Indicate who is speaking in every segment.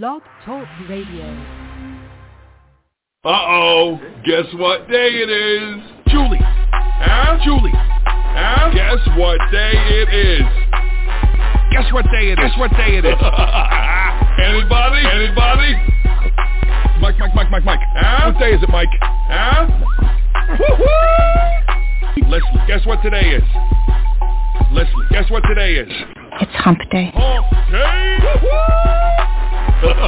Speaker 1: Blog Talk Radio.
Speaker 2: Uh-oh. Guess what day it is?
Speaker 3: Julie.
Speaker 2: Huh?
Speaker 3: Julie.
Speaker 2: Huh? Guess what day it is?
Speaker 3: Guess what day it is? Guess what day it is?
Speaker 2: Anybody? Anybody?
Speaker 3: Mike, Mike, Mike, Mike, Mike.
Speaker 2: Huh?
Speaker 3: What day is it, Mike?
Speaker 2: Huh? Woo-hoo!
Speaker 3: Leslie, guess what today is? Leslie, guess what today is?
Speaker 1: It's hump day.
Speaker 2: Hump day!
Speaker 1: It's hump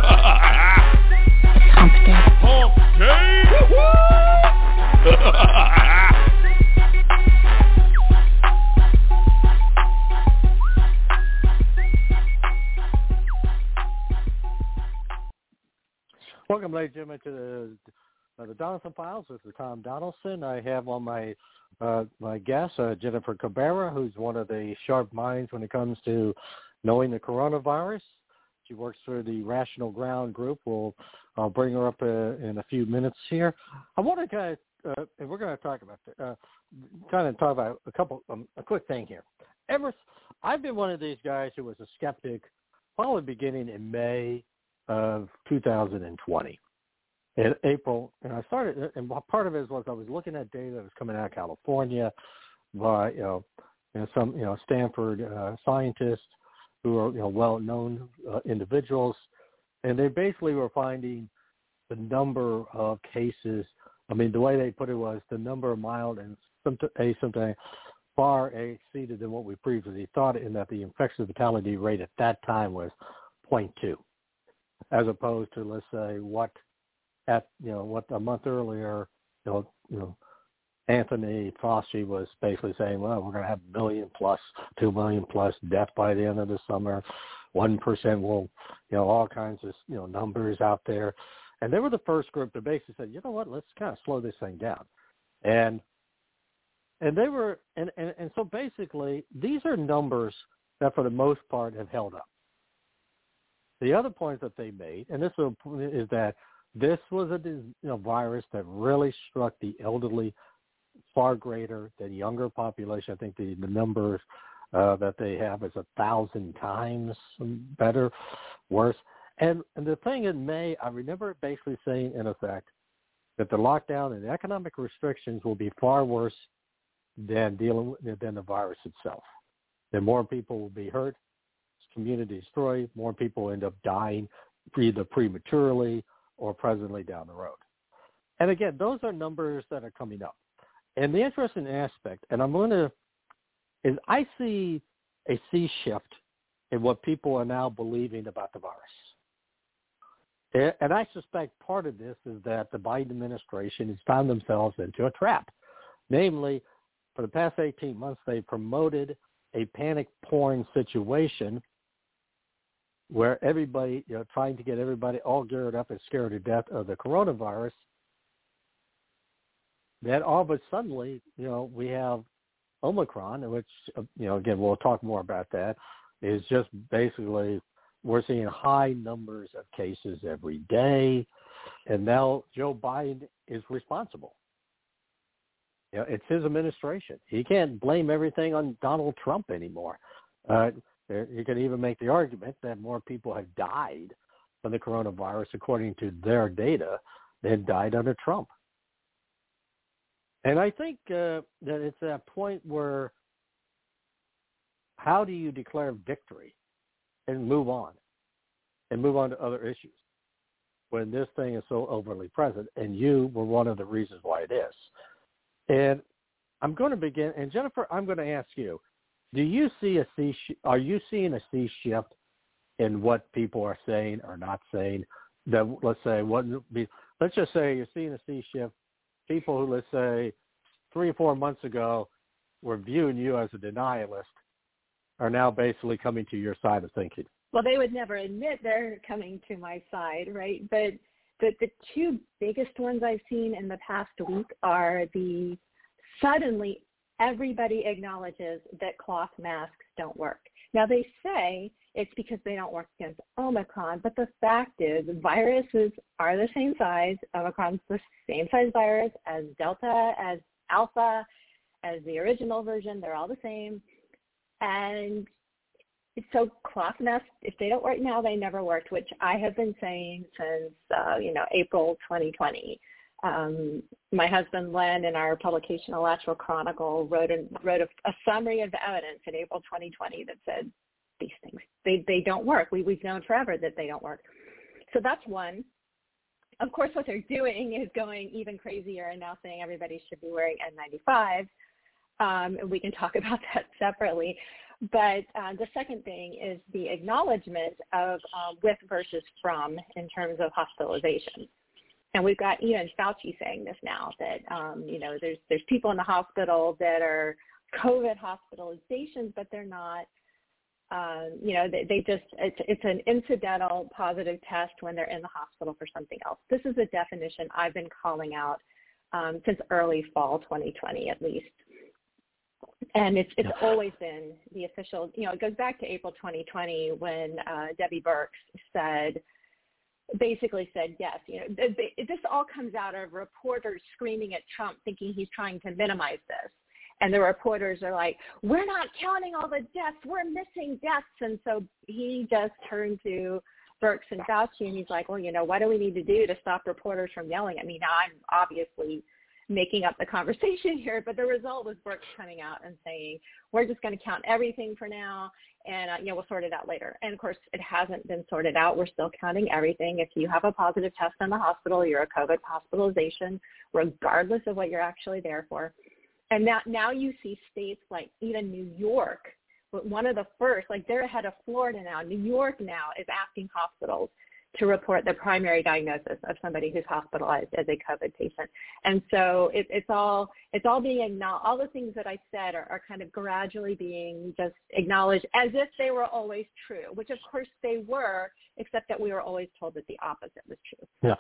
Speaker 1: day.
Speaker 2: Hump day!
Speaker 4: Welcome, ladies and gentlemen, to the, uh, the Donelson Files with Tom Donelson. I have on my uh, my guest uh, Jennifer Cabrera, who's one of the sharp minds when it comes to knowing the coronavirus. She works for the Rational Ground Group. We'll I'll bring her up uh, in a few minutes here. I want to kind of, uh, and we're going to talk about uh, kind of talk about a couple um, a quick thing here. Ever, I've been one of these guys who was a skeptic, probably beginning in May of 2020 in April, and I started, and part of it was I was looking at data that was coming out of California by you know, you know some you know Stanford uh, scientists who are you know well-known uh, individuals, and they basically were finding the number of cases. I mean, the way they put it was the number of mild and symptom, asymptomatic far exceeded than what we previously thought, in that the infection fatality rate at that time was 0.2 as opposed to let's say what at you know what a month earlier you know you know Anthony Fauci was basically saying, well, we're going to have a million plus, two million plus death by the end of the summer. One percent will, you know, all kinds of you know numbers out there, and they were the first group to basically say, you know what, let's kind of slow this thing down, and and they were and and, and so basically these are numbers that for the most part have held up. The other point that they made, and this is that this was a you know, virus that really struck the elderly far greater than younger population. I think the, the numbers uh, that they have is a thousand times better, worse. And, and the thing in May, I remember basically saying in effect that the lockdown and economic restrictions will be far worse than dealing with, than the virus itself. That more people will be hurt, community destroyed, more people end up dying either prematurely or presently down the road. And again, those are numbers that are coming up. And the interesting aspect, and I'm going to, is I see a sea shift in what people are now believing about the virus. And I suspect part of this is that the Biden administration has found themselves into a trap. Namely, for the past 18 months, they promoted a panic porn situation where everybody, you know, trying to get everybody all geared up and scared to death of the coronavirus, then all a suddenly, you know, we have Omicron, which, uh, you know, again, we'll talk more about that, is just basically we're seeing high numbers of cases every day. And now Joe Biden is responsible. You know, it's his administration. He can't blame everything on Donald Trump anymore. Uh, you can even make the argument that more people have died from the coronavirus, according to their data, than died under Trump. And I think uh, that it's that point where how do you declare victory and move on and move on to other issues when this thing is so overly present and you were one of the reasons why it is. And I'm going to begin, and Jennifer, I'm going to ask you, do you see a sea, are you seeing a sea shift in what people are saying or not saying that, let's say, what let's just say you're seeing a sea shift. People who, let's say, three or four months ago were viewing you as a denialist are now basically coming to your side of thinking.
Speaker 5: Well, they would never admit they're coming to my side, right? But the the two biggest ones I've seen in the past week are the suddenly everybody acknowledges that cloth masks don't work. Now they say it's because they don't work against Omicron, but the fact is viruses are the same size. Omicron's the same size virus as Delta, as Alpha, as the original version. They're all the same. And it's so cloth if they don't work now, they never worked, which I have been saying since, uh, you know, April 2020. Um, my husband Len in our publication, Alachua Chronicle, wrote a, wrote a, a summary of the evidence in April 2020 that said these things they they don't work. We we've known forever that they don't work. So that's one. Of course, what they're doing is going even crazier and now saying everybody should be wearing N95. Um, and we can talk about that separately. But uh, the second thing is the acknowledgement of uh, with versus from in terms of hospitalization. And we've got even Fauci saying this now that um, you know there's there's people in the hospital that are COVID hospitalizations, but they're not. Um, you know, they, they just it's it's an incidental positive test when they're in the hospital for something else. This is a definition I've been calling out um, since early fall 2020, at least and it's it's always been the official. You know, it goes back to April 2020 when uh, Debbie Birx said, basically said yes. You know, th- th- this all comes out of reporters screaming at Trump, thinking he's trying to minimize this. And the reporters are like, "We're not counting all the deaths. We're missing deaths." And so he just turned to Birx and Fauci, and he's like, "Well, you know, what do we need to do to stop reporters from yelling at me?" Now, I'm obviously making up the conversation here, but the result was Birx coming out and saying, we're just going to count everything for now and uh, you know, we'll sort it out later. And of course, it hasn't been sorted out. We're still counting everything. If you have a positive test in the hospital, you're a COVID hospitalization, regardless of what you're actually there for. And now, now you see states like even New York, one of the first, like they're ahead of Florida now. New York now is asking hospitals to report the primary diagnosis of somebody who's hospitalized as a COVID patient. And so it, it's all it's all being acknowledged. All the things that I said are, are kind of gradually being just acknowledged as if they were always true, which of course they were, except that we were always told that the opposite was true.
Speaker 4: Yeah.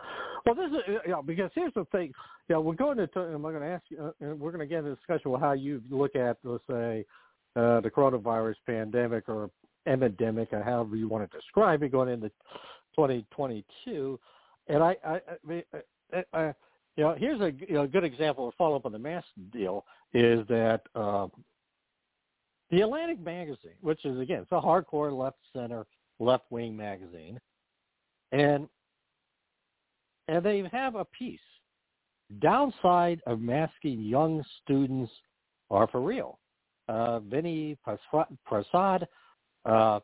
Speaker 4: Well, this is yeah because here's the thing. Yeah, we're going to. I'm going to ask you. Uh, we're going to get into discussion with how you look at let's say uh, the coronavirus pandemic or epidemic or however you want to describe it going into 2022. And I, I, I, I, you know, here's a you know, good example of follow up on the mask deal is that um, the Atlantic magazine, which is again, it's a hardcore left center, left wing magazine, and and they have a piece. Downside of masking young students are for real. Uh, Vinay Prasad, uh,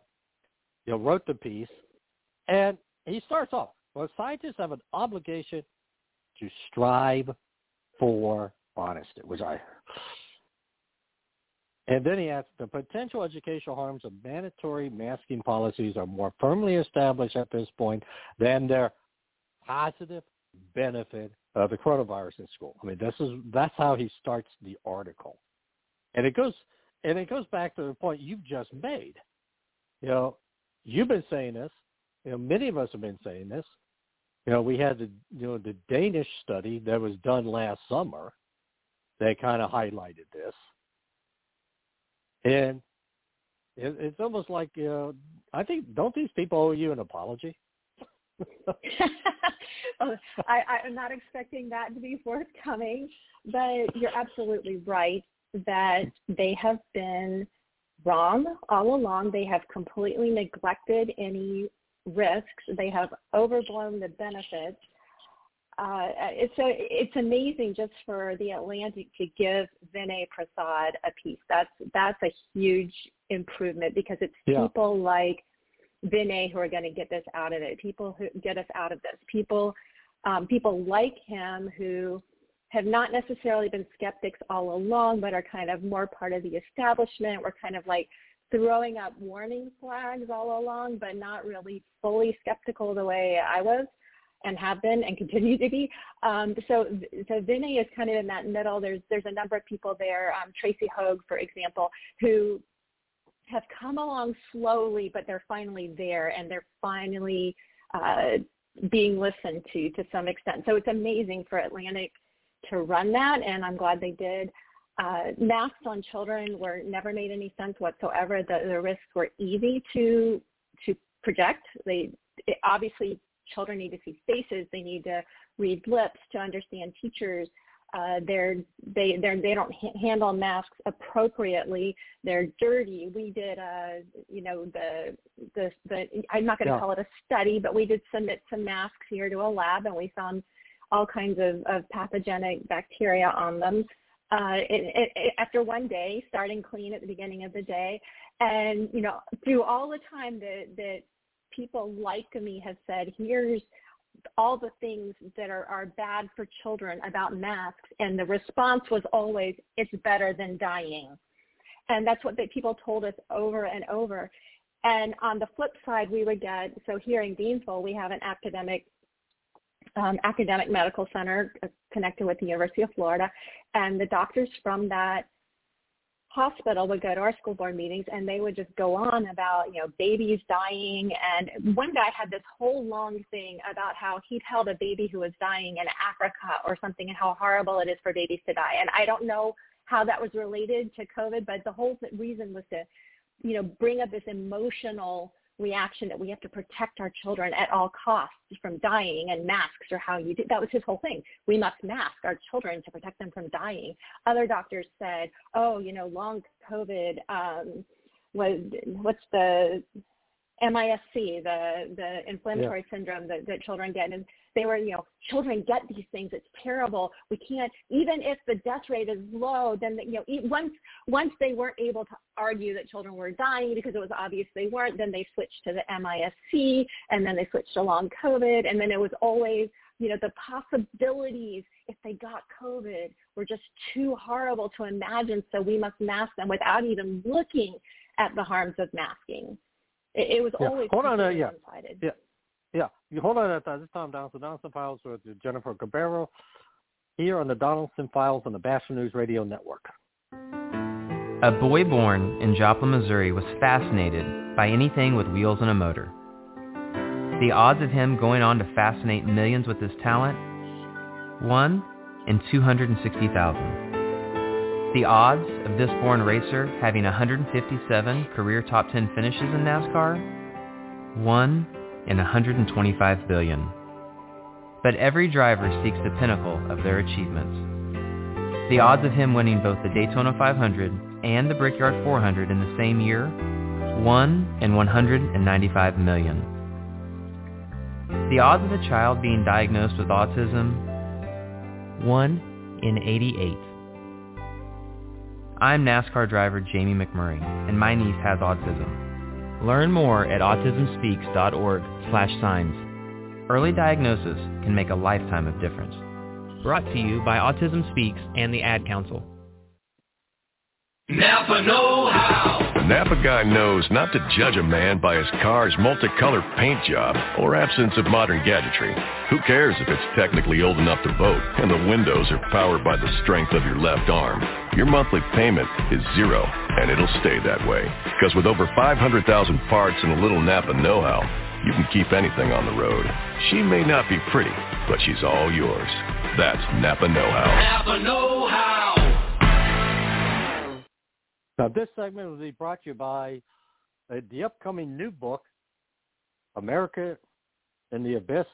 Speaker 4: you know, wrote the piece, and he starts off, well, scientists have an obligation to strive for honesty, which I and then he adds, the potential educational harms of mandatory masking policies are more firmly established at this point than their positive benefit of the coronavirus in school. I mean, this is that's how he starts the article, and it goes and it goes back to the point you've just made. You know, you've been saying this you know, many of us have been saying this. You know, we had the you know the Danish study that was done last summer that kind of highlighted this, and it, it's almost like you know, I think don't these people owe you an apology?
Speaker 5: well, oh, I, I'm not expecting that to be forthcoming, but you're absolutely right that they have been wrong all along. They have completely neglected any risks. They have overblown the benefits. Uh, it's a, it's amazing just for the Atlantic to give Vinay Prasad a piece. That's that's a huge improvement because it's yeah. people like Vinay who are going to get this out of it. People who get us out of this. People um, people like him who have not necessarily been skeptics all along, but are kind of more part of the establishment. We're kind of like throwing up warning flags all along, but not really fully skeptical the way I was and have been and continue to be. Um, so, so Vinay is kind of in that middle. There's there's a number of people there. Um, Tracy Hoeg, for example, who have come along slowly, but they're finally there and they're finally uh, being listened to to some extent. So it's amazing for Atlantic to run that, and I'm glad they did. Uh, masks on children were never made any sense whatsoever. The, the risks were easy to to project. They it, obviously children need to see faces. They need to read lips to understand teachers. Uh, they're they they're, they don't ha- handle masks appropriately. They're dirty. We did uh you know the the the I'm not going to
Speaker 4: Yeah.
Speaker 5: call it a study, but we did submit some masks here to a lab, and we found all kinds of, of pathogenic bacteria on them. Uh, it, it, after one day, starting clean at the beginning of the day, and you know through all the time that that people like me have said, here's all the things that are, are bad for children about masks, and the response was always, it's better than dying. And that's what the people told us over and over. And on the flip side, we would get, so here in Gainesville, we have an academic um, academic medical center uh, connected with the University of Florida, and the doctors from that hospital would go to our school board meetings and they would just go on about you know babies dying. And one guy had this whole long thing about how he'd held a baby who was dying in Africa or something and how horrible it is for babies to die. And I don't know how that was related to COVID but the whole reason was to you know bring up this emotional reaction that we have to protect our children at all costs from dying and masks are how you do that was his whole thing. We must mask our children to protect them from dying. Other doctors said oh you know long covid um was what's the MISC, the the inflammatory syndrome that, that children get, and they were, you know, children get these things. It's terrible. We can't, even if the death rate is low, then you know, once once they weren't able to argue that children were dying because it was obvious they weren't, then they switched to the MISC, and then they switched to long COVID, and then it was always, you know, the possibilities if they got COVID were just too horrible to imagine. So we must mask them without even looking at the harms of masking. It, it was
Speaker 4: Yeah.
Speaker 5: always
Speaker 4: Hold on, uh,
Speaker 5: completely
Speaker 4: yeah.
Speaker 5: one-sided.
Speaker 4: Yeah. Yeah, you hold on at that. This time Donelson Donelson Files with Jennifer Cabrera here on the Donelson Files on the Batchelor News Radio Network.
Speaker 6: A boy born in Joplin, Missouri was fascinated by anything with wheels and a motor. The odds of him going on to fascinate millions with his talent? 1 in 260,000. The odds of this born racer having 157 career top 10 finishes in NASCAR? 1 in 125 billion. But every driver seeks the pinnacle of their achievements. The odds of him winning both the Daytona 500 and the Brickyard 400 in the same year? 1 in 195 million. The odds of a child being diagnosed with autism? 1 in 88. I'm NASCAR driver Jamie McMurray, and my niece has autism. Learn more at autismspeaks.org slash signs. Early diagnosis can make a lifetime of difference. Brought to you by Autism Speaks and the Ad Council.
Speaker 2: Napa know-how.
Speaker 3: Napa guy knows not to judge a man by his car's multicolored paint job or absence of modern gadgetry. Who cares if it's technically old enough to vote and the windows are powered by the strength of your left arm? Your monthly payment is zero, and it'll stay that way. Because with over 500,000 parts and a little Napa know-how, you can keep anything on the road. She may not be pretty, but she's all yours. That's Napa know-how.
Speaker 2: Napa know-how.
Speaker 4: Now, this segment will be brought to you by uh, the upcoming new book, America in the Abyss,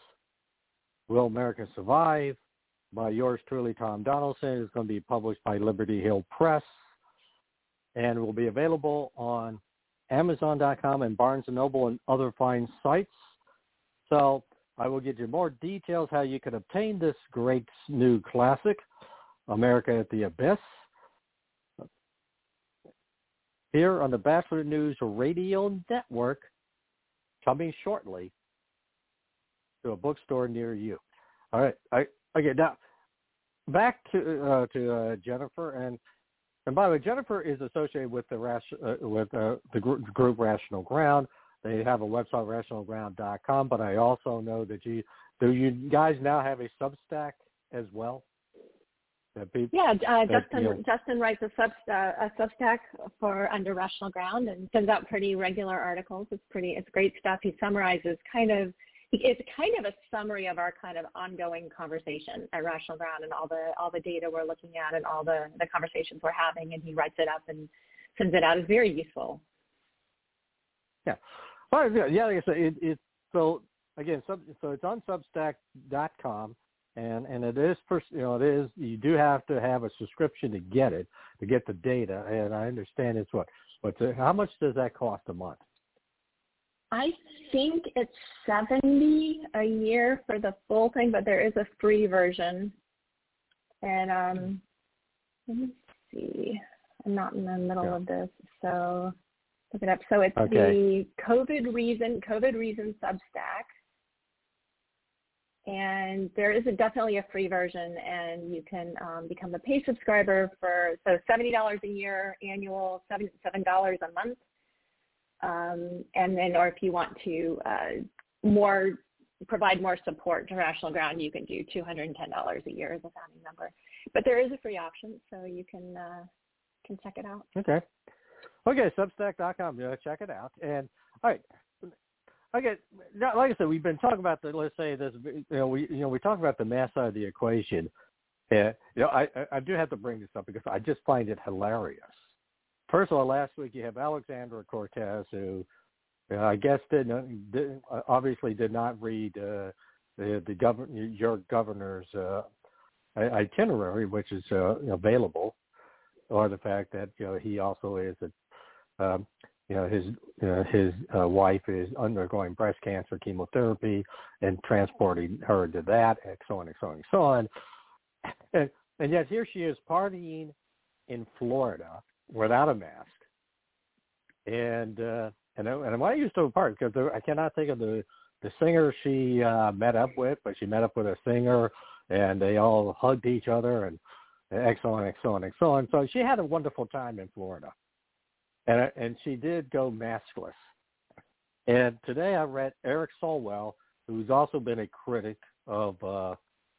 Speaker 4: Will America Survive, by yours truly, Tom Donelson. It's going to be published by Liberty Hill Press and will be available on Amazon.com and Barnes & Noble and other fine sites. So I will give you more details how you can obtain this great new classic, America at the Abyss here on the Batchelor News Radio Network, coming shortly to a bookstore near you. All right, I, okay. Now back to uh, to uh, Jennifer, and and by the way, Jennifer is associated with the ras- uh, with uh, the gr- group Rational Ground. They have a website, rationalground.com. But I also know that you do. You guys now have a Substack as well.
Speaker 5: Yeah, uh,
Speaker 4: that,
Speaker 5: Justin
Speaker 4: you know-
Speaker 5: Justin writes a, sub, uh, a Substack for Under Rational Ground and sends out pretty regular articles. It's pretty, it's great stuff. He summarizes kind of, it's kind of a summary of our kind of ongoing conversation at Rational Ground and all the all the data we're looking at and all the the conversations we're having. And he writes it up and sends it out. It's very useful. Yeah.
Speaker 4: All right, yeah. Like I said, it, it's so again, sub, so it's on Substack.com, and and it is for you know it is you do have to have a subscription to get it to get the data, and I understand it's what it, how much does that cost a month?
Speaker 5: I think it's seventy a year for the full thing, but there is a free version. And um, let me see. I'm not in the middle
Speaker 4: Yeah.
Speaker 5: of this, so look it up. So it's
Speaker 4: Okay.
Speaker 5: the COVID reason COVID reason Substack, and there is a, definitely a free version, and you can um, become a paid subscriber for so seventy dollars a year annual, seven seven dollars a month um, and then or if you want to uh, more provide more support to Rational Ground, you can do two hundred and ten dollars a year as a founding member. But there is a free option, so you can uh, can check it out.
Speaker 4: Okay. Okay, Substack.com. Yeah, check it out. And all right. Okay, now, like I said, we've been talking about the. Let's say this. You know, we you know we talk about the math side of the equation. Yeah, you know, I- I do have to bring this up because I just find it hilarious. First of all, last week you have Alexandra Cortez, who know, I guess did not, did, obviously did not read uh, the the govern your governor's uh, itinerary, which is uh, available, or the fact that you know he also is a um, you know his his uh, wife is undergoing breast cancer chemotherapy and transporting her to that, and so on and so on and so on. And, and yet here she is partying in Florida without a mask. And uh, and and I want to use the part because I cannot think of the the singer she uh, met up with, but she met up with a singer, and they all hugged each other and and so on and so on and so on. So she had a wonderful time in Florida, and and she did go maskless. And today I read Eric Swalwell, who's also been a critic of uh,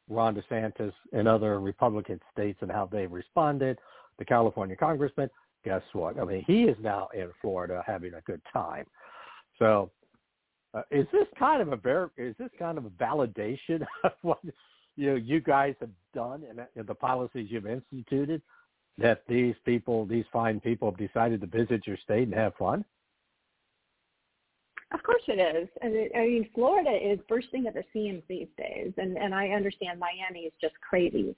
Speaker 4: Ron DeSantis and other Republican states and how they've responded. The California congressman, guess what? I mean, he is now in Florida having a good time. So, uh, is this kind of a ver- is this kind of a validation of what you know you guys have done and, and the policies you've instituted? That these people, these fine people, have decided to visit your state and have fun.
Speaker 5: Of course it is. I mean, Florida is bursting at the seams these days, and and I understand Miami is just crazy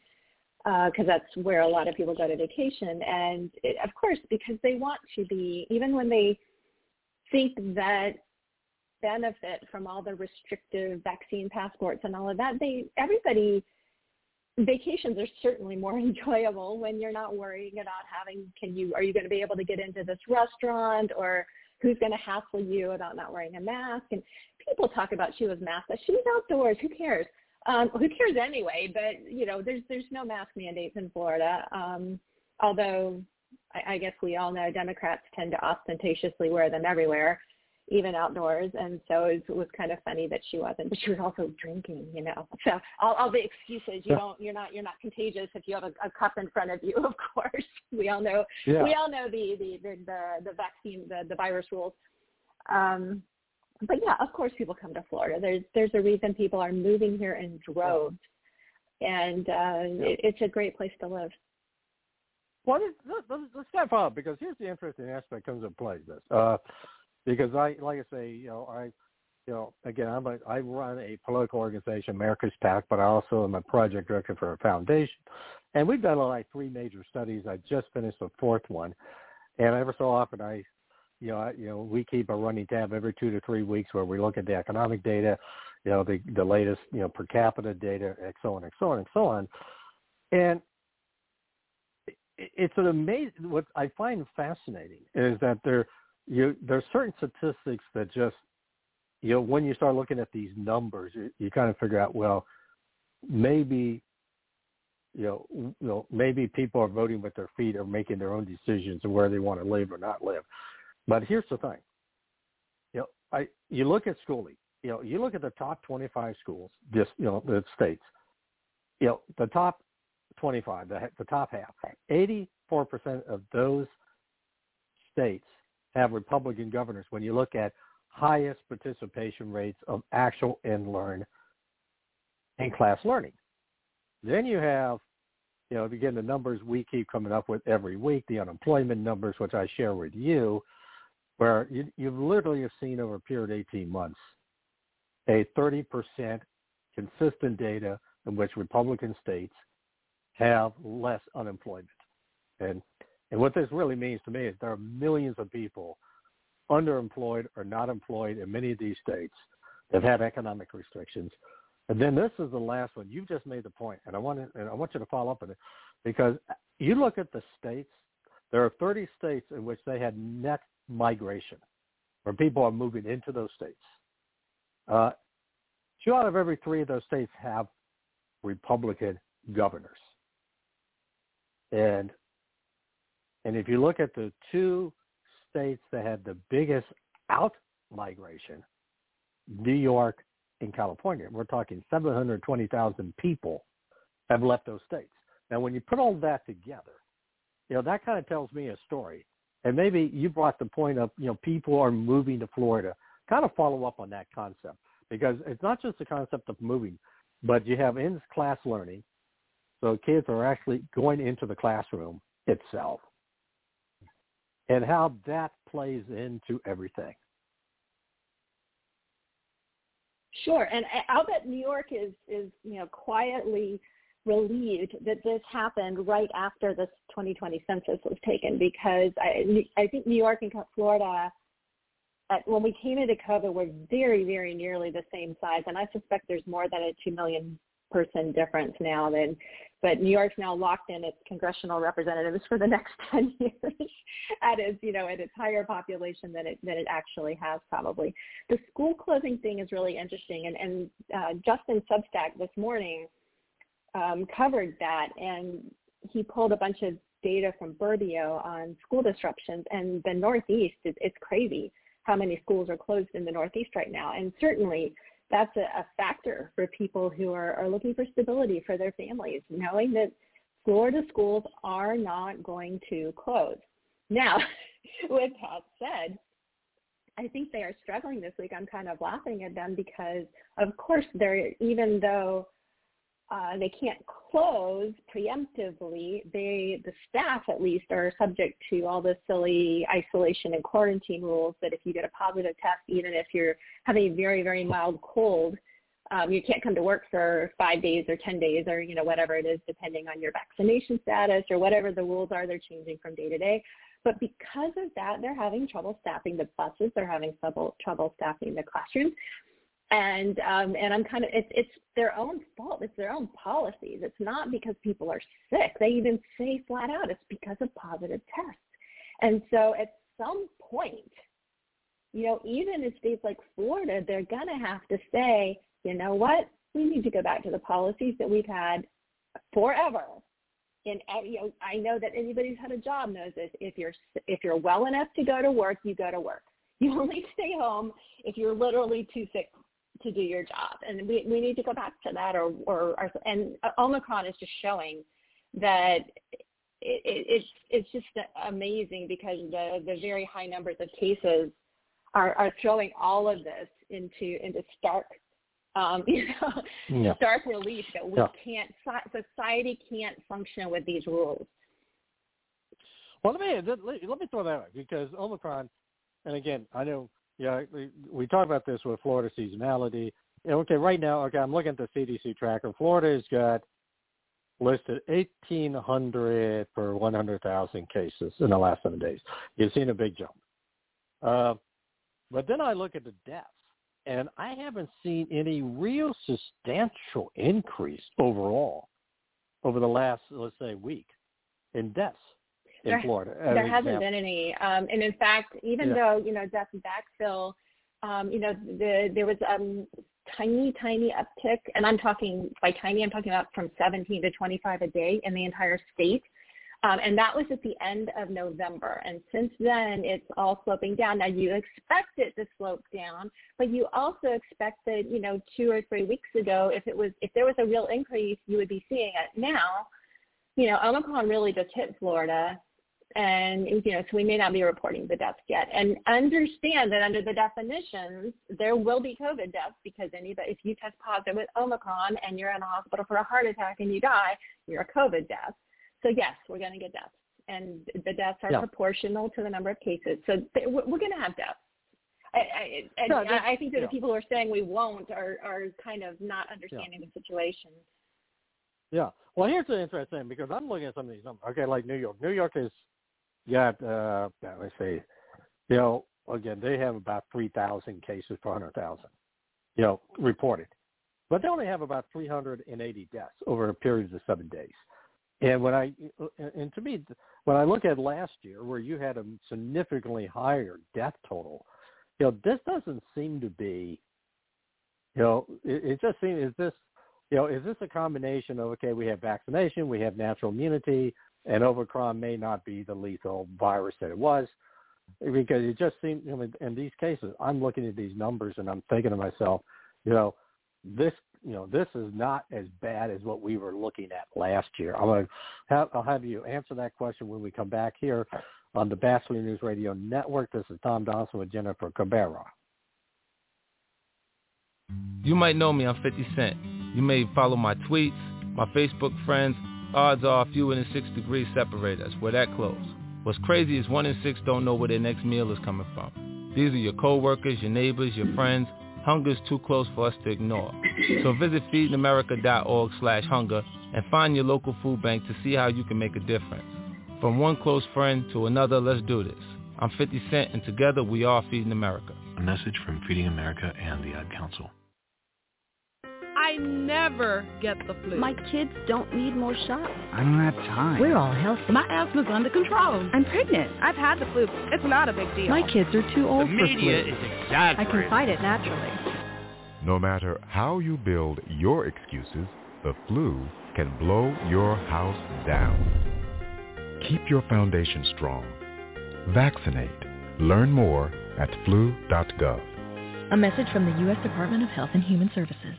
Speaker 5: Uh, because that's where a lot of people go to vacation. And it, of course, because they want to be, even when they think that benefit from all the restrictive vaccine passports and all of that, they everybody vacations are certainly more enjoyable when you're not worrying about having can you are you going to be able to get into this restaurant or who's going to hassle you about not wearing a mask and people talk about she was maskless she was outdoors who cares um who cares anyway but you know there's there's no mask mandates in florida um although I, I guess we all know democrats tend to ostentatiously wear them everywhere even outdoors and so it was, kind of funny that she wasn't but she was also drinking you know so all, all the excuses you
Speaker 4: Yeah.
Speaker 5: don't you're not you're not contagious if you have a, a cup in front of you of course we all know
Speaker 4: Yeah.
Speaker 5: we all know the the the the, the vaccine the, the virus rules um but yeah of course people come to florida. There's there's a reason people are moving here in droves. And uh it, it's a great place to live.
Speaker 4: Well, let's, let's, let's- step up because here's the interesting aspect comes into play. This. Uh, because I like I say, you know, I, you know, again, I'm a, I run a political organization, America's PAC, but I also am a project director for a foundation, and we've done like three major studies. I just finished the fourth one, and every so often I, you know, I, you know, we keep a running tab every two to three weeks where we look at the economic data, you know, the the latest, you know, per capita data, and so on and so on and so on, and it's an amazing. What I find fascinating is that there, you there's certain statistics that just, you know, when you start looking at these numbers, you, you kind of figure out, well, maybe, you know, you know, maybe people are voting with their feet or making their own decisions of where they want to live or not live. But here's the thing, you know, I you look at schooling, you know, you look at the top 25 schools, just you know, the states, you know, the top 25, the, the top half, 84% of those states have Republican governors when you look at highest participation rates of actual and learn in class learning. Then you have, you know, again, the numbers we keep coming up with every week, the unemployment numbers, which I share with you, where you, you literally have seen over a period of 18 months a 30% consistent data in which Republican states have less unemployment. And and what this really means to me is there are millions of people underemployed or not employed in many of these states that have economic restrictions. And then this is the last one. You've just made the point, and I want to, and I want you to follow up on it because you look at the states. There are 30 states in which they had net migration, where people are moving into those states. Uh, two out of every three of those states have Republican governors. And and if you look at the two states that had the biggest out migration, New York and California, we're talking 720,000 people have left those states. Now, when you put all that together, you know, that kind of tells me a story. And maybe you brought the point up, you know, people are moving to Florida. Kind of follow up on that concept because it's not just the concept of moving, but you have in-class learning. So kids are actually going into the classroom itself and how that plays into everything.
Speaker 5: Sure, and uh, I'll bet New York is is you know quietly relieved that this happened right after this 2020 census was taken because I I think New York and Florida at, when we came into COVID were very very nearly the same size, and I suspect there's more than a two million person difference now than but New York's now locked in its congressional representatives for the next 10 years at its, you know, at its higher population than it, than it actually has probably. The school closing thing is really interesting. And, and uh, Justin Substack this morning um, covered that and he pulled a bunch of data from Burbio on school disruptions and the Northeast, it, it's crazy how many schools are closed in the Northeast right now. And certainly that's a, a factor for people who are, are looking for stability for their families, knowing that Florida schools are not going to close. Now, with that said, I think they are struggling this week. I'm kind of laughing at them because, of course, they're even though uh, they can't close preemptively. They, the staff at least, are subject to all the silly isolation and quarantine rules. That if you get a positive test, even if you're having a very very mild cold, um, you can't come to work for five days or ten days or you know whatever it is, depending on your vaccination status or whatever the rules are. They're changing from day to day. But because of that, they're having trouble staffing the buses. They're having trouble trouble staffing the classrooms and um, and I'm kind of it's it's their own fault. It's their own policies. It's not because people are sick. They even say flat out it's because of positive tests. And so at some point, you know, even in states like Florida, they're gonna have to say, you know what, we need to go back to the policies that we've had forever. And you know, I know that anybody who's had a job knows this. If you're if you're well enough to go to work, you go to work. You only stay home if you're literally too sick to do your job. And we, we need to go back to that or, or, or and Omicron is just showing that it, it, it's, it's just amazing because the, the very high numbers of cases are, are throwing all of this into, into stark um, you know, yeah. stark relief that we yeah. can't, society can't function with these rules.
Speaker 4: Well, let me let me throw that out because Omicron, and again, I know yeah, we, talk about this with Florida seasonality. Okay, right now, okay, I'm looking at the CDC tracker. Florida has got listed 1,800 per 100,000 cases in the last seven days. You've seen a big jump. Uh, but then I look at the deaths, and I haven't seen any real substantial increase overall over the last, let's say, week in deaths in
Speaker 5: there,
Speaker 4: Florida.
Speaker 5: There hasn't example. been any, um, and in fact, even yeah. though you know death backfill, um, you know, the, there was um, tiny, tiny uptick, and I'm talking by tiny, I'm talking about from 17 to 25 a day in the entire state. Um, and that was at the end of November. And since then, it's all sloping down. Now, you expect it to slope down, but you also expect that, you know, two or three weeks ago, if it was, if there was a real increase, you would be seeing it now. You know, Omicron really just hit Florida and you know, so we may not be reporting the deaths yet. And understand that under the definitions, there will be COVID deaths because anybody, if you test positive with Omicron and you're in a hospital for a heart attack and you die, you're a COVID death. So yes, we're going to get deaths, and the deaths are yeah. proportional to the number of cases. So we're going to have deaths. I, I, and no, I think that yeah. the people who are saying we won't are, are kind of not understanding yeah. the situation.
Speaker 4: Yeah. Well, here's the interesting thing because I'm looking at some of these numbers. Okay, like New York. New York has got uh let's see, you know, again they have about three thousand cases per hundred thousand, you know, reported, but they only have about three hundred and eighty deaths over a period of seven days. And when I and to me, when I look at last year, where you had a significantly higher death total, you know, this doesn't seem to be, you know, it, it just seems is this, you know, is this a combination of okay, we have vaccination, we have natural immunity, and Omicron may not be the lethal virus that it was, because it just seems, you know, in these cases, I'm looking at these numbers and I'm thinking to myself, you know, this you know, this is not as bad as what we were looking at last year. I'm have, I'll have you answer that question when we come back here on the Batchelor News Radio Network. This is Tom Donelson with Jennifer Cabrera.
Speaker 7: You might know me. I'm 50 Cent. You may follow my tweets, my Facebook friends. Odds are fewer than six degrees separate us. We're that close. What's crazy is one in six don't know where their next meal is coming from. These are your coworkers, your neighbors, your friends, Hunger is too close for us to ignore. So visit feedingamerica.org slash hunger and find your local food bank to see how you can make a difference. From one close friend to another, let's do this. I'm 50 Cent and together we are Feeding America.
Speaker 8: A message from Feeding America and the Ad Council.
Speaker 9: I never get the flu.
Speaker 10: My kids don't need more shots.
Speaker 11: I don't have time.
Speaker 10: We're all healthy.
Speaker 9: My asthma's under control.
Speaker 10: I'm pregnant.
Speaker 9: I've had the flu. It's not a big deal.
Speaker 10: My kids are too old
Speaker 12: the
Speaker 10: for
Speaker 12: flu. The media is exaggerating.
Speaker 10: I can fight it naturally.
Speaker 13: No matter how you build your excuses, the flu can blow your house down. Keep your foundation strong. Vaccinate. Learn more at flu.gov.
Speaker 10: A message from the U.S. Department of Health and Human Services.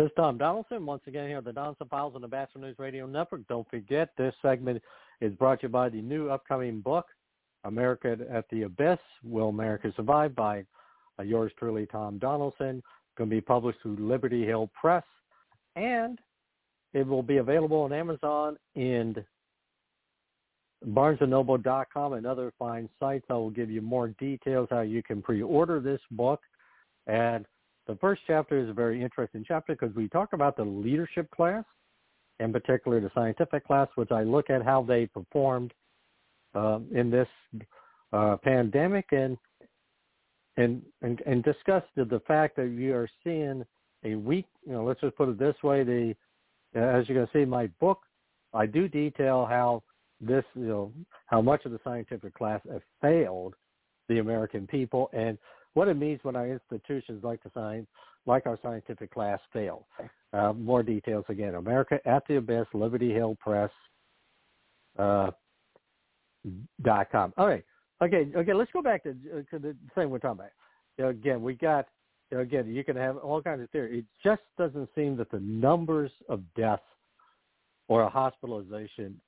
Speaker 4: This is Tom Donelson. Once again, here at the Donelson Files on the Batchelor News Radio Network. Don't forget, this segment is brought to you by the new upcoming book, America at the Abyss, Will America Survive, by uh, yours truly, Tom Donelson. Going to be published through Liberty Hill Press. And it will be available on Amazon and BarnesandNoble.com and other fine sites. I will give you more details how you can pre-order this book. And the first chapter is a very interesting chapter because we talk about the leadership class, in particular the scientific class, which I look at how they performed uh, in this uh, pandemic and, and and and discuss the, the fact that we are seeing a weak. You know, let's just put it this way: the as you can see in my book, I do detail how this, you know, how much of the scientific class failed the American people and what it means when our institutions like the science, like our scientific class fail. Uh, more details again. America at the Abyss, Liberty Hill Press. Uh, dot com. All right. Okay. Okay. Let's go back to, to the thing we're talking about. Again, we got. Again, you can have all kinds of theories. It just doesn't seem that the numbers of deaths or a hospitalization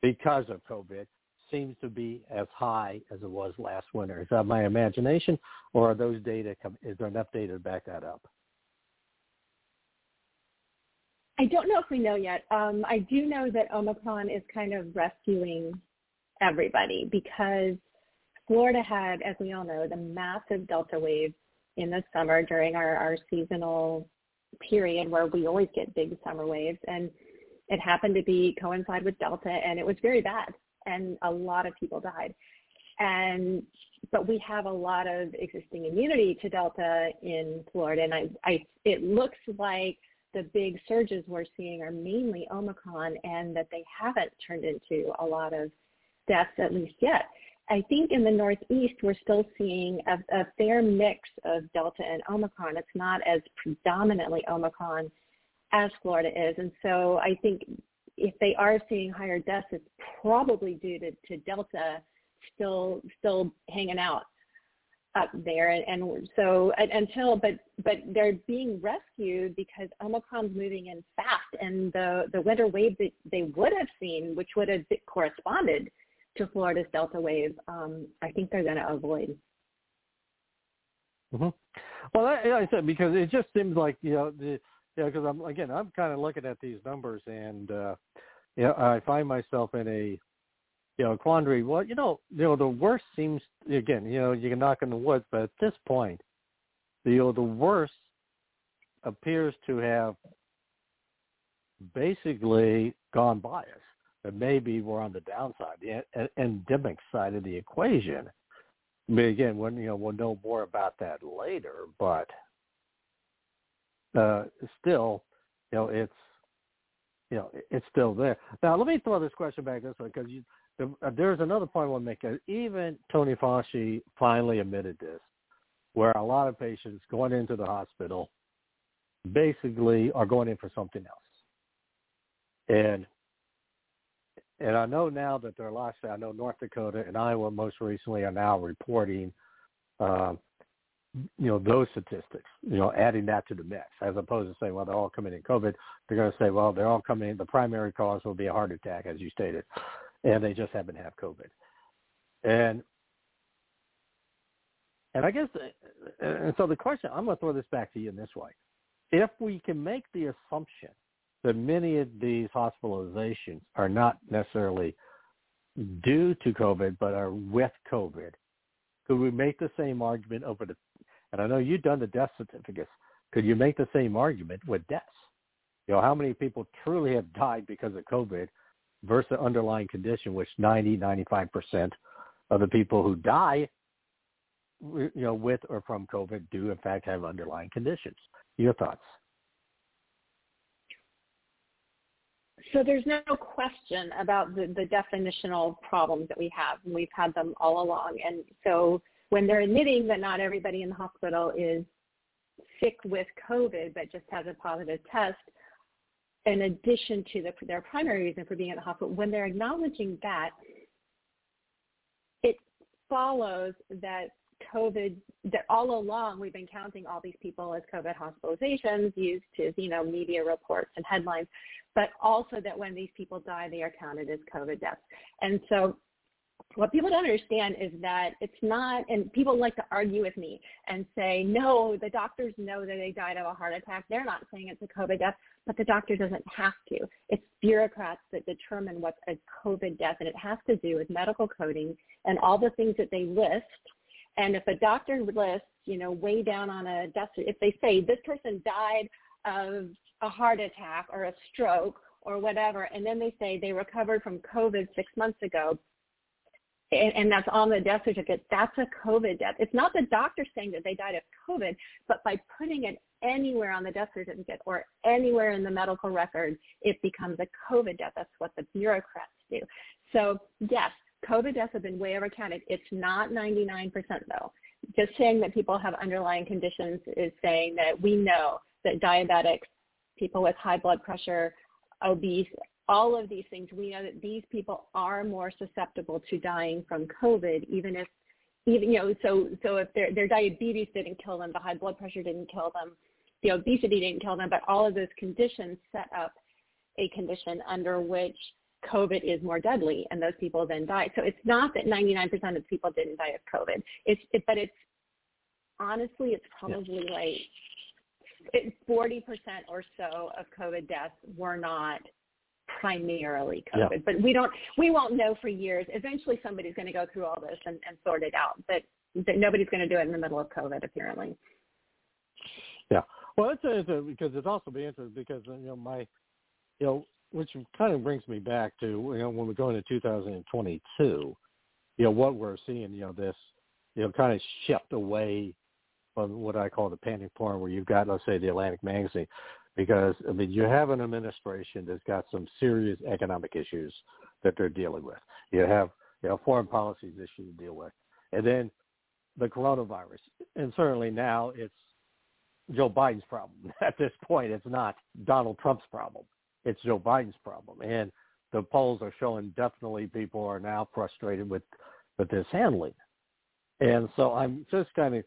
Speaker 4: because of COVID seems to be as high as it was last winter. Is that my imagination, or are those data? Come, is there enough data to back that up?
Speaker 5: I don't know if we know yet. Um, I do know that Omicron is kind of rescuing everybody because Florida had, as we all know, the massive Delta wave in the summer during our, our seasonal period where we always get big summer waves. And it happened to be coincide with Delta and it was very bad and a lot of people died. And but we have a lot of existing immunity to Delta in Florida, and I, I it looks like the big surges we're seeing are mainly Omicron, and that they haven't turned into a lot of deaths at least yet. I think in the Northeast we're still seeing a, a fair mix of Delta and Omicron. It's not as predominantly Omicron as Florida is, and so I think if they are seeing higher deaths, it's probably due to, to Delta still still hanging out up there and, and so until but but they're being rescued because omicron's moving in fast and the the winter wave that they would have seen which would have corresponded to florida's delta wave um i think they're going to avoid
Speaker 4: mm-hmm. well I said because it just seems like you know the yeah, because I'm again, I'm kind of looking at these numbers, and uh, know, I find myself in a you know quandary. Well, you know, you know, the worst seems again, you know, you can knock on the wood, but at this point, the you know, the worst appears to have basically gone by us. That maybe we're on the downside, the endemic side of the equation. I mean, again, when you know we'll know more about that later, but uh, still, you know, it's you know it's still there. Now, let me throw this question back this way because uh, there's another point I want to make. Even Tony Fauci finally admitted this, where a lot of patients going into the hospital basically are going in for something else, and and I know now that there are lots. I know North Dakota and Iowa most recently are now reporting. Uh, you know those statistics, you know, adding that to the mix, as opposed to saying, well, they're all coming in COVID. They're going to say, well, they're all coming in. The primary cause will be a heart attack, as you stated, and they just happen to have COVID. And and I guess, and so the question, I'm going to throw this back to you in this way: If we can make the assumption that many of these hospitalizations are not necessarily due to COVID, but are with COVID, could we make the same argument over the and I know you've done the death certificates. Could you make the same argument with deaths? You know, how many people truly have died because of COVID versus the underlying condition, which 90, 95% of the people who die, you know, with or from COVID do in fact have underlying conditions. Your thoughts?
Speaker 5: So there's no question about the, the definitional problems that we have, we've had them all along. And so when they're admitting that not everybody in the hospital is sick with COVID but just has a positive test, in addition to the, their primary reason for being in the hospital, when they're acknowledging that, it follows that COVID, that all along we've been counting all these people as COVID hospitalizations used to, you know, media reports and headlines, but also that when these people die, they are counted as COVID deaths. And so what people don't understand is that it's not, and people like to argue with me and say, no, the doctors know that they died of a heart attack. They're not saying it's a COVID death, but the doctor doesn't have to. It's bureaucrats that determine what's a COVID death, and it has to do with medical coding and all the things that they list. And if a doctor lists, you know, way down on a death, if they say this person died of a heart attack or a stroke or whatever, and then they say they recovered from COVID six months ago, and, and that's on the death certificate, that's a COVID death. It's not the doctor saying that they died of COVID, but by putting it anywhere on the death certificate or anywhere in the medical record, it becomes a COVID death. That's what the bureaucrats do. So yes, COVID deaths have been way overcounted. It's not 99% though. Just saying that people have underlying conditions is saying that we know that diabetics, people with high blood pressure, obese, all of these things, we know that these people are more susceptible to dying from COVID, even if, even you know, so so if their their diabetes didn't kill them, the high blood pressure didn't kill them, the obesity didn't kill them, but all of those conditions set up a condition under which COVID is more deadly, and those people then die. So it's not that 99% of people didn't die of COVID. It's it, but it's honestly, it's probably yeah. like it, 40% or so of COVID deaths were not primarily COVID. Yeah. But we don't we won't know for years. Eventually somebody's going to go through all this and, and sort it out. But, but nobody's going to do it in the middle of COVID apparently.
Speaker 4: Yeah. Well, it's, a, it's a, because it's also be interesting because you know my you know which kind of brings me back to you know when we go into 2022, you know what we're seeing you know this you know kind of shift away from what I call the panic porn, where you've got let's say the Atlantic magazine because I mean you have an administration that's got some serious economic issues that they're dealing with. You have you know foreign policies issues to deal with, and then the coronavirus, and certainly now it's Joe Biden's problem. At this point, it's not Donald Trump's problem; it's Joe Biden's problem, and the polls are showing definitely people are now frustrated with with this handling. And so I'm just kind of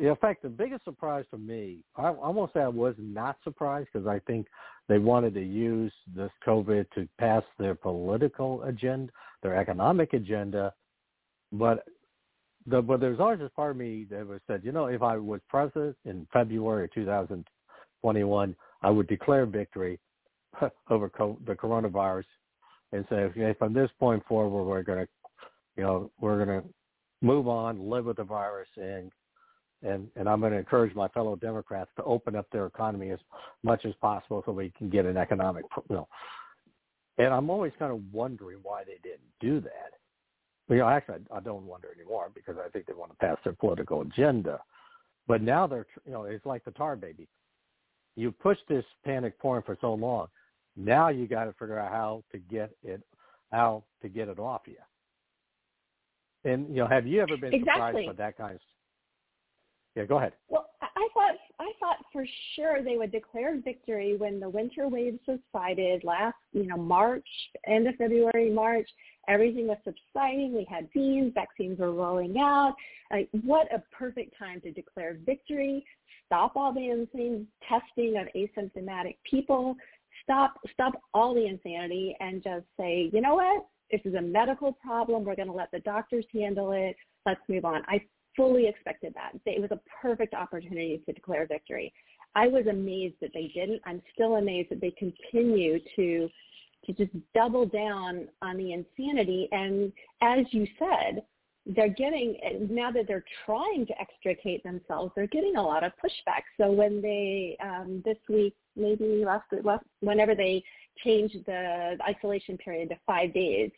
Speaker 4: in fact, the biggest surprise for me, I, I won't say I was not surprised because I think they wanted to use this COVID to pass their political agenda, their economic agenda. But the, but there's always this part of me that was said, you know, if I was president in February of 2021, I would declare victory over co- the coronavirus and say, okay, from this point forward, we're going to, you know, we're going to move on, live with the virus, and and and I'm going to encourage my fellow Democrats to open up their economy as much as possible so we can get an economic, you know. And I'm always kind of wondering why they didn't do that. You know, actually, I, I don't wonder anymore because I think they want to pass their political agenda. But now they're, you know, it's like the tar baby. You push this panic porn for so long. Now you got to figure out how to get it, how to get it off you. And you know, have you ever been
Speaker 5: exactly.
Speaker 4: surprised by that kind of? Yeah, go ahead.
Speaker 5: Well, I thought I thought for sure they would declare victory when the winter wave subsided last, you know, March, end of February, March. Everything was subsiding. We had vaccines. Vaccines were rolling out. Like, what a perfect time to declare victory. Stop all the insane testing of asymptomatic people. Stop stop all the insanity and just say, you know what? This is a medical problem. We're going to let the doctors handle it. Let's move on. I fully expected that. It was a perfect opportunity to declare victory. I was amazed that they didn't. I'm still amazed that they continue to to just double down on the insanity. And as you said, they're getting now that they're trying to extricate themselves, they're getting a lot of pushback. So when they um, this week, maybe last, last whenever they changed the isolation period to five days,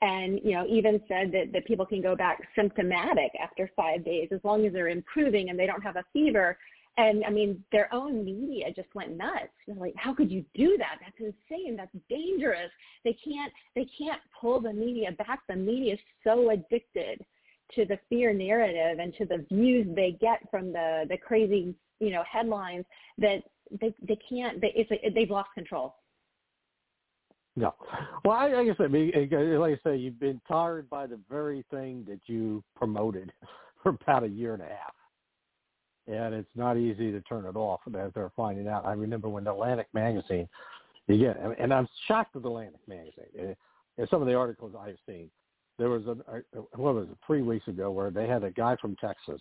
Speaker 5: and you know even said that, that people can go back symptomatic after five days as long as they're improving and they don't have a fever. And i mean their own media just went nuts. They're like how could you do that? That's insane. That's dangerous. They can't they can't pull the media back. The media is so addicted to the fear narrative and to the views they get from the the crazy you know headlines that they they can't they it's a, they've lost control
Speaker 4: no. Well, I, I guess I mean, like I say, you've been tired by the very thing that you promoted for about a year and a half, and it's not easy to turn it off as they're finding out. I remember when Atlantic magazine, again, and I'm shocked with the Atlantic magazine. And some of the articles I've seen, there was a uh, what was it three weeks ago where they had a guy from Texas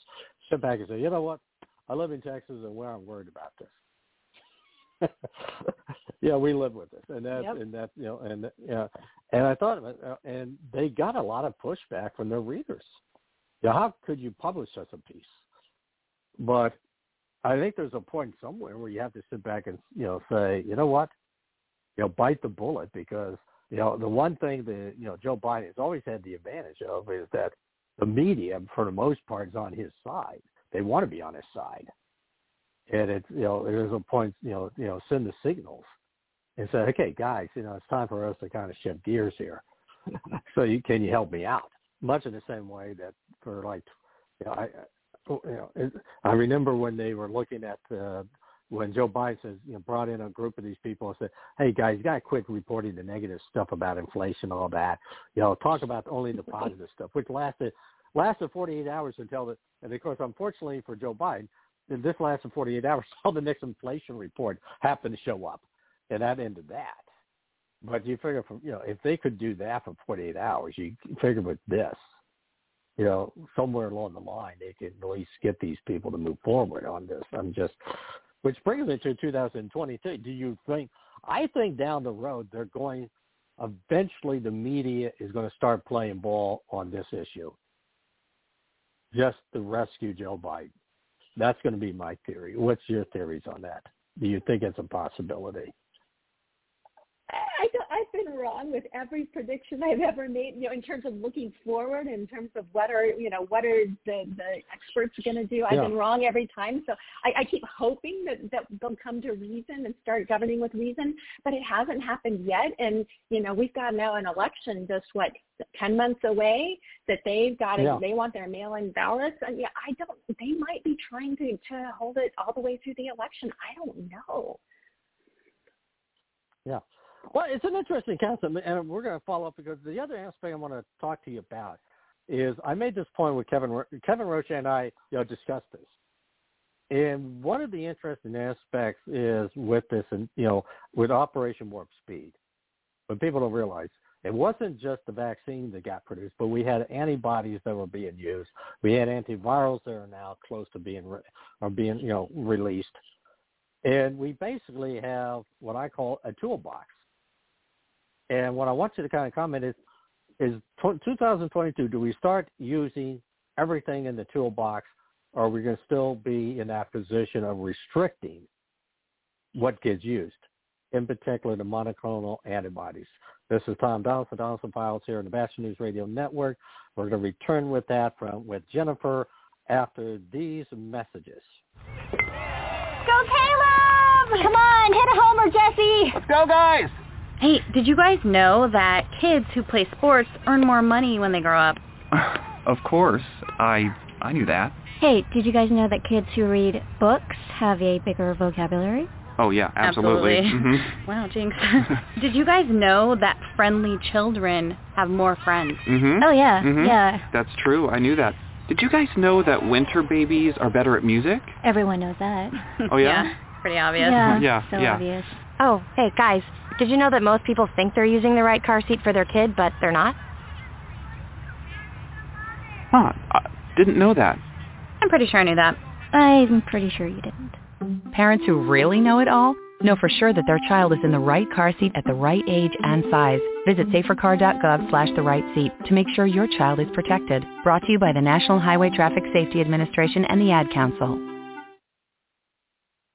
Speaker 4: sit back and say, you know what, I live in Texas and we're not worried about this. yeah, we live with it, and that,
Speaker 5: yep.
Speaker 4: and that, you know, and yeah, and I thought of it, uh, and they got a lot of pushback from their readers. Yeah, how could you publish such a piece? But I think there's a point somewhere where you have to sit back and you know say, you know what, you know, bite the bullet because you know the one thing that you know Joe Biden has always had the advantage of is that the media, for the most part, is on his side. They want to be on his side and it's you know there's a point you know you know send the signals and say okay guys you know it's time for us to kind of shift gears here. So you can you help me out? Much in the same way that for like you know I you know it, I remember when they were looking at uh, when Joe Biden says you know brought in a group of these people and said hey guys you got to quit reporting the negative stuff about inflation and all that. You know talk about only the positive stuff which lasted lasted 48 hours until the and of course unfortunately for Joe Biden this lasted 48 hours. All the next inflation report happened to show up, and that ended that. But you figure, from you know, if they could do that for 48 hours, you figure with this, you know, somewhere along the line they can at least get these people to move forward on this. I'm just, which brings me to 2022. Do you think? I think down the road they're going. Eventually, the media is going to start playing ball on this issue, just to rescue Joe Biden. That's going to be my theory. What's your theories on that? Do you think it's a possibility?
Speaker 5: I, I've been wrong with every prediction I've ever made. You know, in terms of looking forward, in terms of what are you know what are the the experts going to do. I've yeah. been wrong every time. So I, I keep hoping that that they'll come to reason and start governing with reason, but it hasn't happened yet. And you know, we've got now an election just what ten months away that they've got yeah. they want their mail-in ballots. And yeah, I don't. They might be trying to to hold it all the way through the election. I don't know.
Speaker 4: Yeah. Well, it's an interesting concept, and we're going to follow up because the other aspect I want to talk to you about is I made this point with Kevin. Kevin Roche and I, you know, discussed this, and one of the interesting aspects is with this, and you know, with Operation Warp Speed, but people don't realize it wasn't just the vaccine that got produced, but we had antibodies that were being used. We had antivirals that are now close to being re- are being you know released, and we basically have what I call a toolbox and what I want you to kind of comment is, is 2022, do we start using everything in the toolbox or are we going to still be in that position of restricting what gets used, in particular the monoclonal antibodies? This is Tom Donelson, Donelson Files here on the Batchelor News Radio Network. We're going to return with that from with Jennifer after these messages.
Speaker 11: Go Caleb! Come on, hit a homer, Jesse!
Speaker 12: Let's go, guys!
Speaker 14: Hey, did you guys know that kids who play sports earn more money when they grow up?
Speaker 12: Of course. I I knew that.
Speaker 11: Hey, did you guys know that kids who read books have a bigger vocabulary?
Speaker 12: Oh yeah, absolutely.
Speaker 14: Absolutely.
Speaker 12: Mhm.
Speaker 14: Wow, Jinx. did you guys know that friendly children have more friends?
Speaker 12: Mhm.
Speaker 11: Oh yeah,
Speaker 12: Mhm.
Speaker 11: yeah.
Speaker 12: That's true. I knew that. Did you guys know that winter babies are better at music?
Speaker 11: Everyone knows that.
Speaker 12: Oh yeah?
Speaker 14: Pretty obvious.
Speaker 11: Yeah,
Speaker 12: Yeah,
Speaker 11: so
Speaker 12: yeah.
Speaker 11: obvious.
Speaker 15: Oh, hey, guys, did you know that most people think they're using the right car seat for their kid, but they're not?
Speaker 12: Huh. I didn't know that.
Speaker 14: I'm pretty sure I knew that.
Speaker 11: I'm pretty sure you didn't.
Speaker 16: Parents who really know it all know for sure that their child is in the right car seat at the right age and size. Visit safercar.gov slash the right seat to make sure your child is protected. Brought to you by the National Highway Traffic Safety Administration and the Ad Council.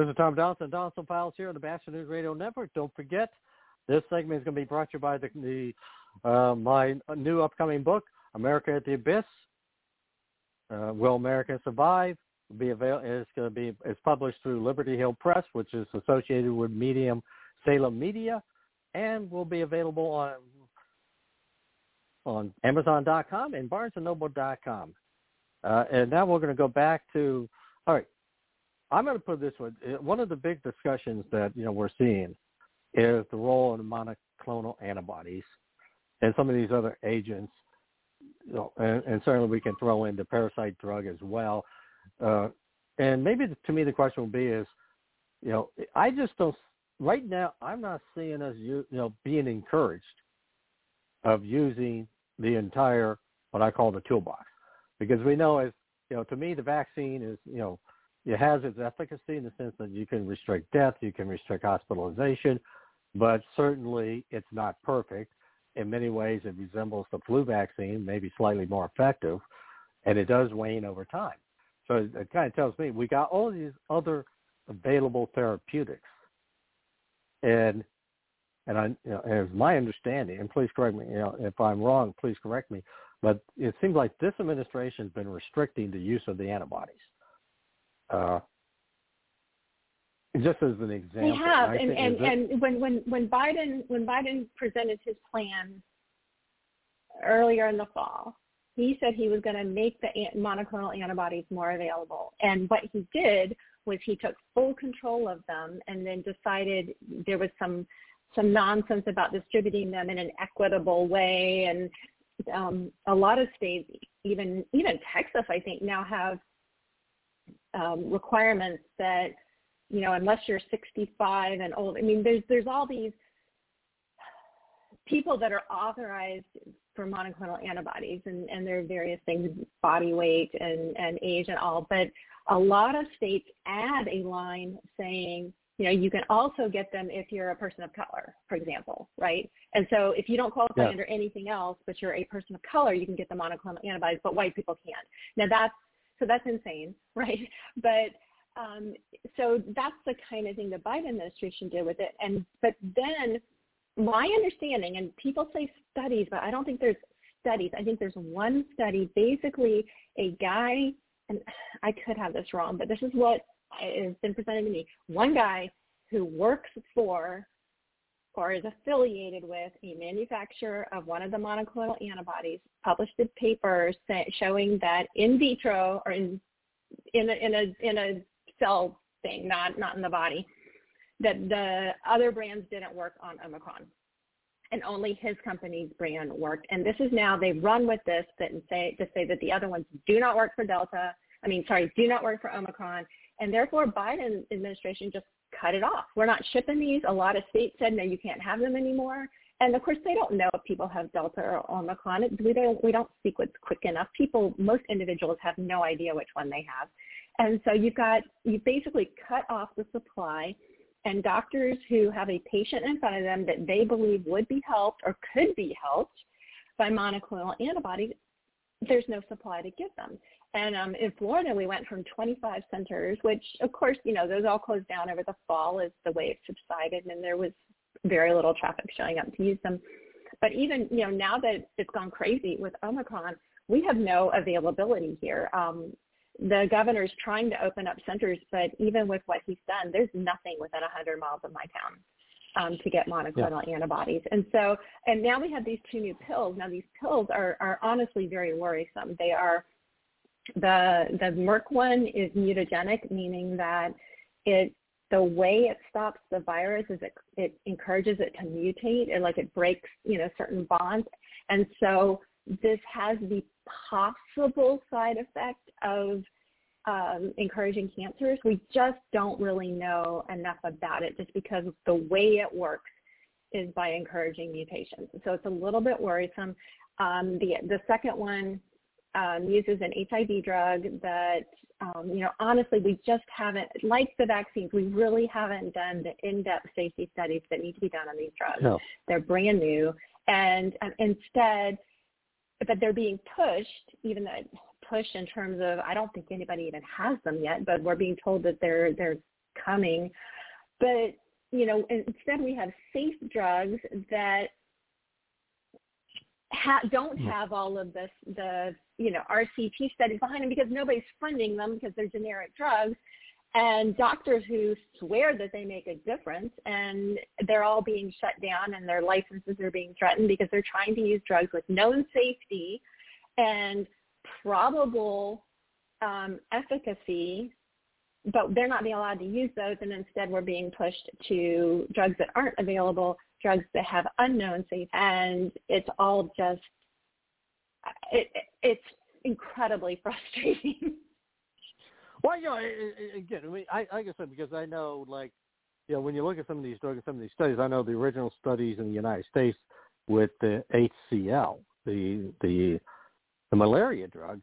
Speaker 4: This is Tom Donelson, Donelson Files here on the Batchelor News Radio Network. Don't forget, this segment is going to be brought to you by the, the uh, my new upcoming book, America at the Abyss. Uh, Will America Survive? Be avail- It's going to be it's published through Liberty Hill Press, which is associated with Medium Salem Media, and will be available on on Amazon.com and BarnesandNoble.com. Uh, and now we're going to go back to all right. I'm going to put this Uh, one of the big discussions that you know we're seeing is the role of monoclonal antibodies and some of these other agents. You know, and, and certainly we can throw in the parasite drug as well. Uh, and maybe to me the question will be is, you know, I just don't right now. I'm not seeing us you know being encouraged of using the entire what I call the toolbox because we know as you know to me the vaccine is you know it has its efficacy in the sense that you can restrict death, you can restrict hospitalization, but certainly it's not perfect. In many ways, it resembles the flu vaccine, maybe slightly more effective, and it does wane over time. So it, kind of tells me we got all these other available therapeutics, and and I, you know, as my understanding, and please correct me, you know, if I'm wrong, please correct me, but it seems like this administration has been restricting the use of the antibodies. Uh, just as an example,
Speaker 5: We have, and and,
Speaker 4: is
Speaker 5: and when when when Biden when Biden presented his plan earlier in the fall, he said he was going to make the monoclonal antibodies more available. And what he did was he took full control of them, and then decided there was some some nonsense about distributing them in an equitable way. And um, a lot of states, even even Texas, I think, now have um, requirements that you know, unless you're 65 and old. I mean, there's there's all these people that are authorized for monoclonal antibodies, and and there are various things, body weight and and age and all. But a lot of states add a line saying, you know, you can also get them if you're a person of color, for example, right? And so if you don't qualify
Speaker 17: Yeah.
Speaker 5: under anything else, but you're a person of color, you can get the monoclonal antibodies, but white people can't. Now that's so that's insane, right? But um, so that's the kind of thing the Biden administration did with it. And but then my understanding, and people say studies, but I don't think there's studies. I think there's one study. Basically, a guy, and I could have this wrong, but this is what has been presented to me. One guy who works for or is affiliated with a manufacturer of one of the monoclonal antibodies published a paper showing that in vitro or in in a, in a in a cell thing, not not in the body, that the other brands didn't work on Omicron. and only his company's brand worked. And this is now they've run with this that and say to say that the other ones do not work for Delta. I mean, sorry, do not work for Omicron, and therefore Biden administration just cut it off. We're not shipping these. A lot of states said no, you can't have them anymore. And of course, they don't know if people have Delta or Omicron. We don't we don't sequence quick enough. People, most individuals have no idea which one they have, and so you've got you basically cut off the supply. And doctors who have a patient in front of them that they believe would be helped or could be helped by monoclonal antibodies, there's no supply to give them. And um, in Florida, we went from 25 centers, which of course, you know, those all closed down over the fall as the wave subsided and there was very little traffic showing up to use them. But even, you know, now that it's gone crazy with Omicron, we have no availability here. Um, the governor's trying to open up centers, but even with what he's done, there's nothing within 100 miles of my town um, to get monoclonal yeah. antibodies. And so, and now we have these two new pills. Now these pills are, are honestly very worrisome. They are the the Merck one is mutagenic, meaning that it the way it stops the virus is it, it encourages it to mutate and like it breaks you know certain bonds, and so this has the possible side effect of um, encouraging cancers. We just don't really know enough about it just because the way it works is by encouraging mutations. So it's a little bit worrisome. Um, the the second one um, uses an HIV drug that, um, you know, honestly, we just haven't, like the vaccines, we really haven't done the in-depth safety studies that need to be done on these drugs.
Speaker 4: No.
Speaker 5: They're brand new. And um, instead, but they're being pushed, even though pushed in terms of, I don't think anybody even has them yet, but we're being told that they're, they're coming. But, you know, instead we have safe drugs that ha- don't have all of this the you know RCT studies behind them because nobody's funding them because they're generic drugs. And doctors who swear that they make a difference and they're all being shut down and their licenses are being threatened because they're trying to use drugs with known safety and probable um, efficacy but they're not being allowed to use those and instead we're being pushed to drugs that aren't available drugs that have unknown safety, and it's all just it, it's incredibly frustrating.
Speaker 4: Well, you know, again, I mean, I, like I said, because I know, like, you know, when you look at some of these drugs, some of these studies, I know the original studies in the United States with the HCQ, the the the malaria drug.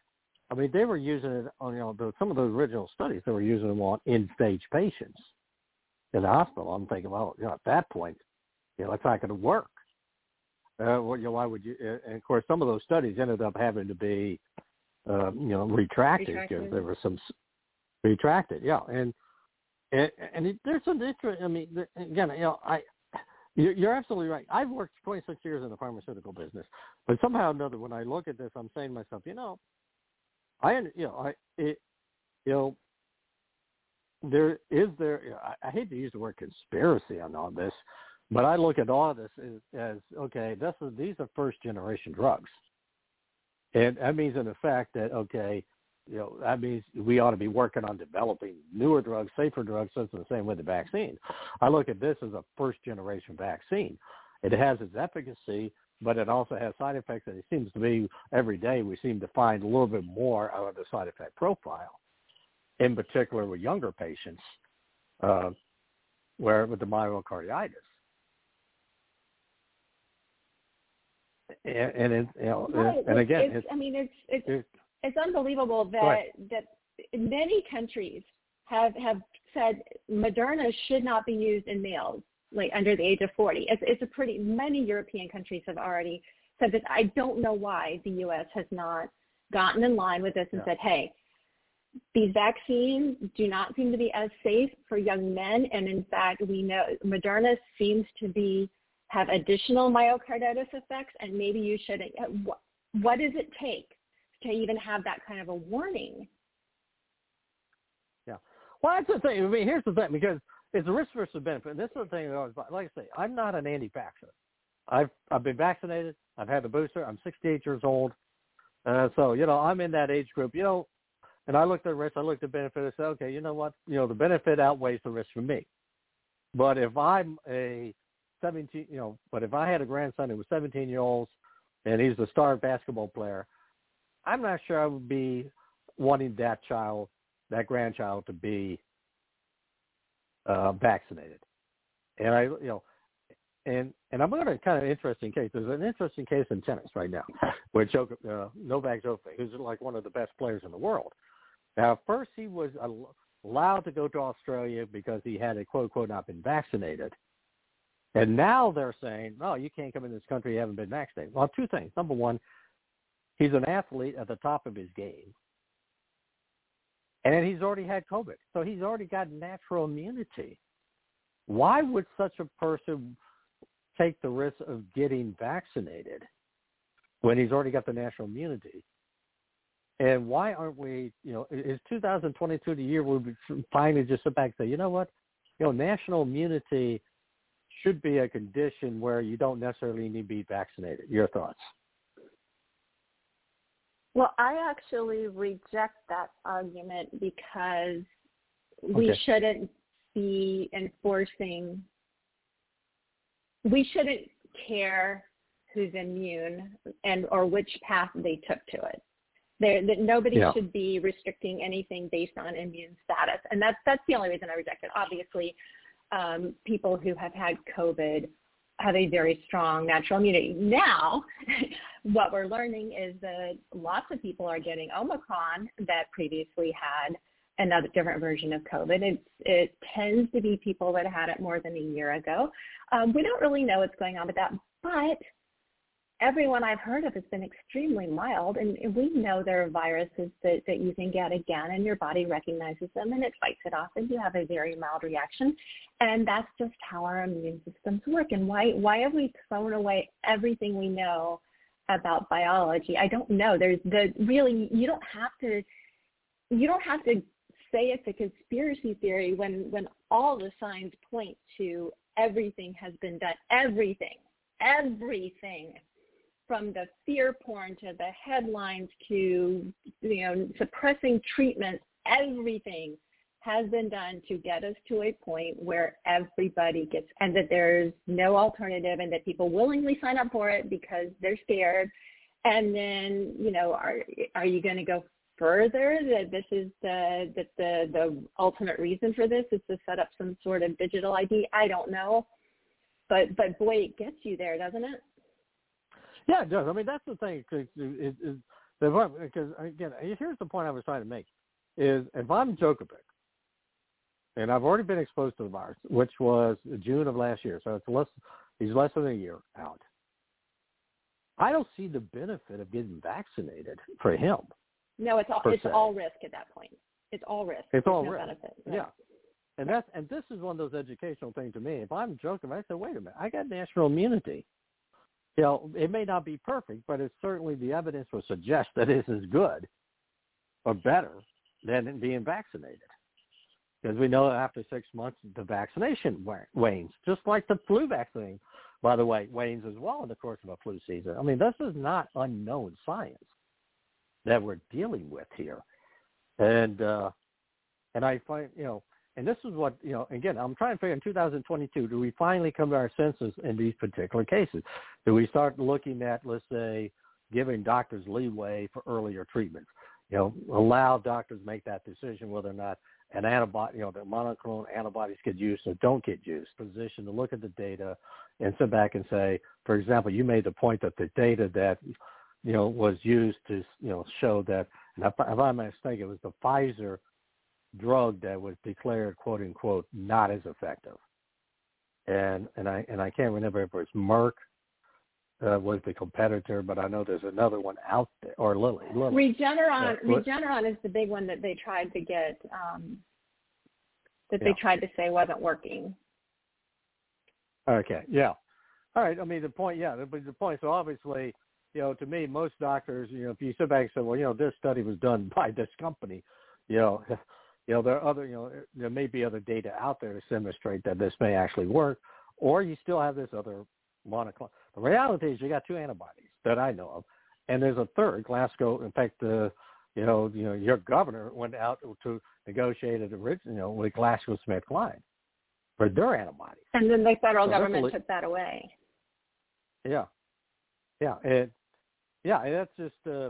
Speaker 4: I mean, they were using it on, you know, the, some of those original studies. They were using them on in-stage patients in the hospital. I'm thinking, well, you know, at that point, you know, it's not going to work. Uh, well, you know, why would you? Uh, and of course, some of those studies ended up having to be, uh, you know, retracted because there was some retracted. Yeah, and and, and it, there's some interest. I mean, again, you know, I you're, you're absolutely right. I've worked 26 years in the pharmaceutical business, but somehow or another, when I look at this, I'm saying to myself, you know, I you know, I it, you know, there is there. I, I hate to use the word conspiracy on all this, but I look at all of this as, as okay, this is, these are first generation drugs. And that means in effect that, okay, you know, that means we ought to be working on developing newer drugs, safer drugs, it's the same with the vaccine. I look at this as a first generation vaccine. It has its efficacy, but it also has side effects, and it seems to be every day we seem to find a little bit more of the side effect profile, in particular with younger patients, uh, where with the myocarditis. And, and it, you know, and again,
Speaker 5: it's,
Speaker 4: it's,
Speaker 5: I mean, it's it's it's, it's unbelievable that that many countries have have said Moderna should not be used in males like under the age of 40. It's, it's a pretty many European countries have already said this. I don't know why the U.S. has not gotten in line with this and yeah. said, hey, these vaccines do not seem to be as safe for young men, and in fact, we know Moderna seems to be have additional myocarditis effects, and maybe you should. What, what does it take to even have that kind of a warning?
Speaker 4: Yeah. Well, that's the thing. I mean, here's the thing because it's a risk versus benefit. And this is the thing that I was like I say, I'm not an anti-vaxxer. I've I've been vaccinated. I've had the booster. I'm 68 years old. Uh, so you know, I'm in that age group. You know, and I looked at risk. I looked at benefit. I said, okay, you know what? You know, the benefit outweighs the risk for me. But if I'm a seventeen, you know, but if I had a grandson who was seventeen year olds and he's a star basketball player, I'm not sure I would be wanting that child, that grandchild, to be uh, vaccinated. And I, you know, and and I'm going to kind of interesting case. There's an interesting case in tennis right now, where Djoko, uh, Novak Djokovic, who's like one of the best players in the world. Now, first he was allowed to go to Australia because he had a quote unquote not been vaccinated, and now they're saying, no, you can't come in this country you haven't been vaccinated. Well, two things. Number one, he's an athlete at the top of his game, and he's already had COVID, so he's already got natural immunity. Why would such a person take the risk of getting vaccinated when he's already got the natural immunity? And why aren't we, you know, is 2022 the year where we finally just sit back and say, you know what, you know, national immunity should be a condition where you don't necessarily need to be vaccinated. Your thoughts?
Speaker 5: Well, I actually reject that argument because we okay. shouldn't be enforcing we shouldn't care who's immune and or which path they took to it. There, that nobody yeah. should be restricting anything based on immune status, and that's that's the only reason I reject it. Obviously, um, people who have had COVID have a very strong natural immunity. Now, what we're learning is that lots of people are getting Omicron that previously had another different version of COVID. It, it tends to be people that had it more than a year ago. Um, we don't really know what's going on with that, but everyone I've heard of has been extremely mild, and, we know there are viruses that, that you can get again, and your body recognizes them and it fights it off, and you have a very mild reaction. And that's just how our immune systems work. And why why have we thrown away everything we know about biology? I don't know. There's the really you don't have to you don't have to say it's a conspiracy theory when when all the signs point to everything has been done everything everything from the fear porn to the headlines to you know suppressing treatment everything has been done to get us to a point where everybody gets and that there's no alternative and that people willingly sign up for it because they're scared and then you know are are you going to go further that this is the that the the ultimate reason for this is to set up some sort of digital ID. I don't know, but but boy, it gets you there, doesn't it?
Speaker 4: Yeah, it does. I mean, that's the thing. Cause it, it, because again, here's the point I was trying to make: is if I'm Djokovic, and I've already been exposed to the virus, which was June of last year, so it's less. He's less than a year out. I don't see the benefit of getting vaccinated for him.
Speaker 5: No, it's all it's se. all risk at that point. It's all risk.
Speaker 4: It's
Speaker 5: There's
Speaker 4: all
Speaker 5: no
Speaker 4: risk.
Speaker 5: Benefit.
Speaker 4: Yeah. And that's and this is one of those educational things to me. If I'm joking, I say, wait a minute, I got natural immunity. You know, it may not be perfect, but it's certainly the evidence would suggest that it is good or better than being vaccinated. Because we know that after six months the vaccination wanes, just like the flu vaccine, by the way, wanes as well in the course of a flu season. I mean, this is not unknown science that we're dealing with here. And uh, and I find you know, and this is what you know. Again, I'm trying to figure in 2022, do we finally come to our senses in these particular cases? Do we start looking at, let's say, giving doctors leeway for earlier treatments? You know, allow doctors make that decision whether or not an antibody, you know, the monoclonal antibodies get used or don't get used. Position to look at the data and sit back and say, for example, you made the point that the data that you know, was used to, you know, show that, and if, if I'm mistaken, it was the Pfizer drug that was declared, quote unquote, not as effective. And and I and I can't remember if it was Merck uh, was the competitor, but I know there's another one out there, or Lilly. Lilly.
Speaker 5: Regeneron, yeah. Regeneron is the big one that they tried to get, um, that
Speaker 4: yeah.
Speaker 5: they tried to say wasn't working.
Speaker 4: Okay, yeah, all right. I mean, the point, yeah, but the point. So obviously, you know, to me, most doctors, you know, if you sit back and say, well, you know, this study was done by this company, you know, you know, there are other, you know, there may be other data out there to demonstrate that this may actually work, or you still have this other monoclonal. The reality is, you got two antibodies that I know of, and there's a third, Glasgow. In fact, the, you know, you know, your governor went out to negotiate it originally, you know, with GlaxoSmithKline. for their antibodies.
Speaker 5: And then the federal
Speaker 4: So
Speaker 5: government took that away.
Speaker 4: Yeah, yeah, and yeah, and that's just uh,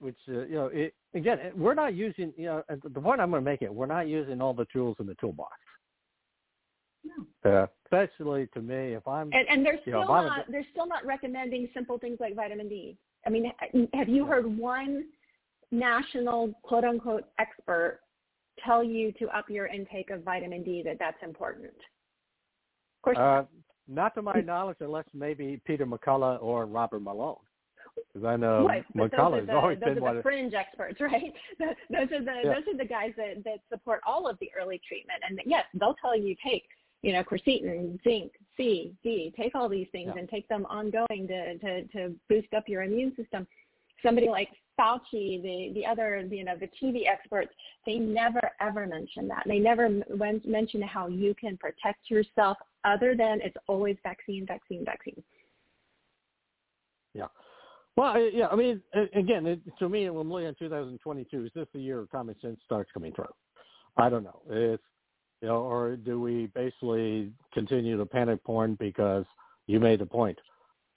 Speaker 4: which uh, you know, it, again, we're not using you know and the point I'm going to make it. We're not using all the tools in the toolbox. Uh, especially to me, if I'm
Speaker 5: And, and they're still
Speaker 4: know, if I'm a-
Speaker 5: not they're still not recommending simple things like vitamin D. I mean, have you heard one national quote unquote expert tell you to up your intake of vitamin D that that's important? Of course,
Speaker 4: Uh, not to my knowledge, unless maybe Peter McCullough or Robert Malone, because I know
Speaker 5: Right, but those are the,
Speaker 4: always
Speaker 5: those
Speaker 4: been
Speaker 5: the fringe experts, right? Those are the
Speaker 4: Yeah.
Speaker 5: those are the guys that, that support all of the early treatment. And yes, they'll tell you take, you know, quercetin, zinc, C, D, take all these things
Speaker 4: Yeah.
Speaker 5: and take them ongoing to, to, to boost up your immune system. Somebody like Fauci, the, the other, you know, the TV experts, they never ever mention that. They never m- mention how you can protect yourself other than it's always vaccine, vaccine, vaccine.
Speaker 4: Yeah. Well, yeah. I mean, again, it, to me, when looking at 2022, is this the year common sense starts coming through? I don't know. It's you know, or do we basically continue to panic porn because you made the point?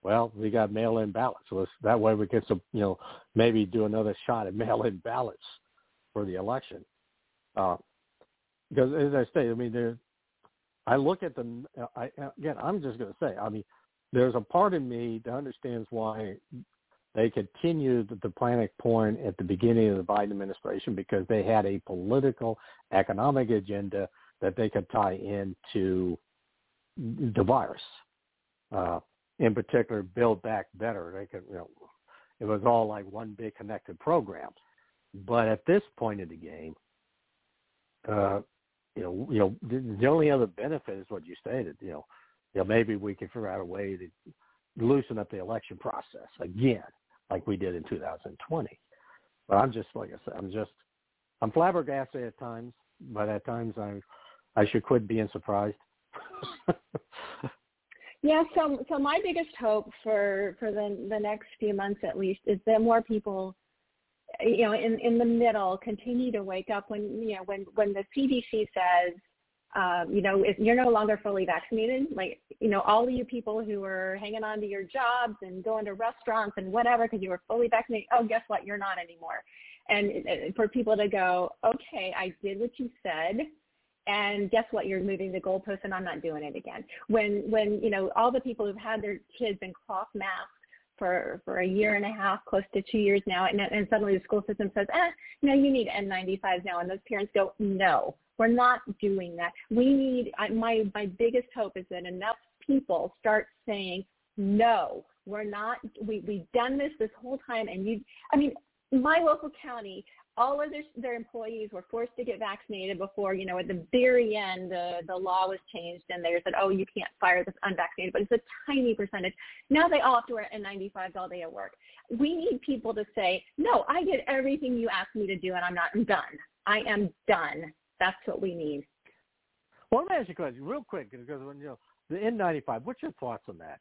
Speaker 4: Well, we got mail-in ballots, so that way we get some, you know, maybe do another shot at mail-in ballots for the election. Uh, because as I say, I mean, there. I look at the. I again, I'm just going to say. I mean, there's a part of me that understands why they continued the panic porn at the beginning of the Biden administration because they had a political, economic agenda that they could tie into the virus. Uh, in particular, Build Back Better. They could, you know, it was all like one big connected program. But at this point in the game, uh, you know, you know, the, the only other benefit is what you stated. You know, you know, maybe we can figure out a way to loosen up the election process again, like we did in 2020. But I'm just like I said, I'm just I'm flabbergasted at times, but at times I I should quit being surprised.
Speaker 5: Yeah, so so my biggest hope for for the the next few months at least is that more people you know in in the middle continue to wake up when you know when when the CDC says um, you know if you're no longer fully vaccinated like you know all of you people who are hanging on to your jobs and going to restaurants and whatever because you were fully vaccinated oh guess what? You're not anymore. And uh, for people to go okay I did what you said and guess what? You're moving the goalpost and i'm not doing it again. When when you know all the people who've had their kids in cloth masks for for a year and a half close to two years now and, and suddenly the school system says eh no you need n95s now. And those parents go no we're not doing that we need I, my my biggest hope is that enough people start saying no we're not we we've done this this whole time and you i mean my local county all of their, their employees were forced to get vaccinated before, you know, at the very end, the, the law was changed and they said, oh, you can't fire this unvaccinated, but it's a tiny percentage. Now they all have to wear N95s all day at work. We need people to say, no, I did everything you asked me to do and I'm not, I'm done. I am done. That's what we need.
Speaker 4: Well, let me ask you a question real quick because when you know the N95, what's your thoughts on that?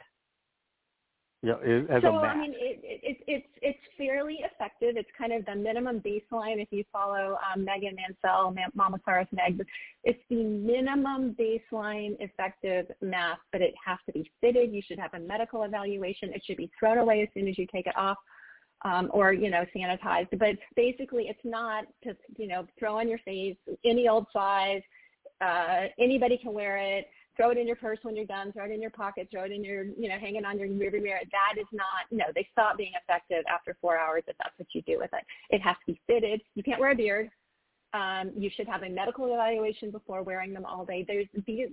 Speaker 4: Yeah, you know, as
Speaker 5: so
Speaker 4: a mask.
Speaker 5: I mean, it, it, it, it's it's fairly effective. It's kind of the minimum baseline. If you follow um, Megan Mansell, Ma- Mama Sarah's Meg, it's the minimum baseline effective mask, but it has to be fitted. You should have a medical evaluation. It should be thrown away as soon as you take it off. Um, or you know sanitized, but basically it's not to you know throw on your face any old size. Uh, anybody can wear it throw it in your purse when you're done, throw it in your pocket, throw it in your, you know, hanging on your rearview mirror. That is not, no, they stop being effective after four hours if that's what you do with it. It has to be fitted. You can't wear a beard. Um, you should have a medical evaluation before wearing them all day. There's,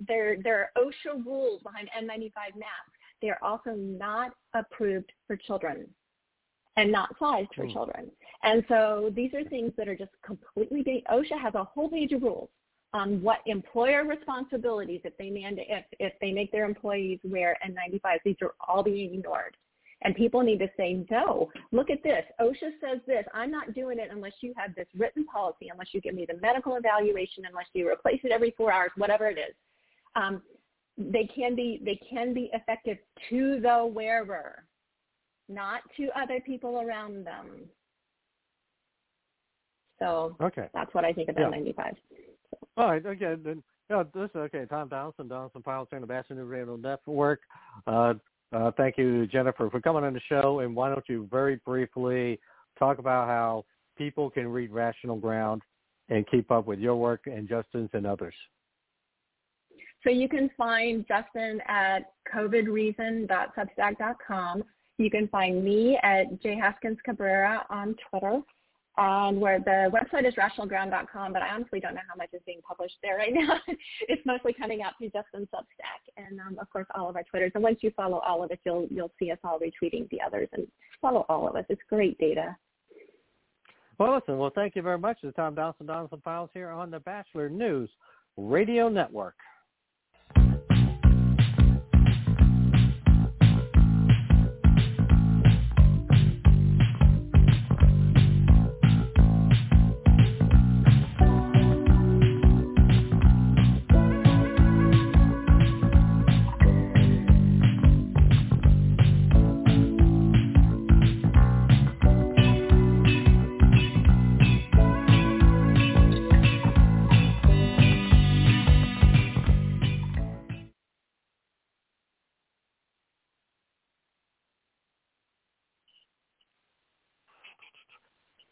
Speaker 5: there, there are OSHA rules behind N95 masks. They are also not approved for children and not sized for
Speaker 4: Hmm.
Speaker 5: children. And so these are things that are just completely, OSHA has a whole page of rules on what employer responsibilities if they mandate if, if they make their employees wear N95s. These are all being ignored. And people need to say, no, look at this. OSHA says this. I'm not doing it unless you have this written policy, unless you give me the medical evaluation, unless you replace it every four hours, whatever it is. Um, they can be they can be effective to the wearer, not to other people around them. So
Speaker 4: Okay.
Speaker 5: that's what I think about
Speaker 4: Yeah.
Speaker 5: N95s.
Speaker 4: All right. Again, then Yeah, this is okay. Tom Donelson, Donelson Files and the Batchelor New Radio Network. Uh, uh, thank you, Jennifer, for coming on the show. And why don't you very briefly talk about how people can read Rational Ground and keep up with your work and Justin's and others?
Speaker 5: So you can find Justin at covidreason.substack.com. You can find me at J Haskins Cabrera on Twitter and where the website is rationalground.com, but I honestly don't know how much is being published there right now. it's mostly coming out through Justin Substack, and um, of course all of our Twitters. And once you follow all of us, you'll you'll see us all retweeting the others, and follow all of us. It's great data.
Speaker 4: Well, listen. Well, thank you very much. It's Tom Donelson, Donelson Files here on the Batchelor News Radio Network.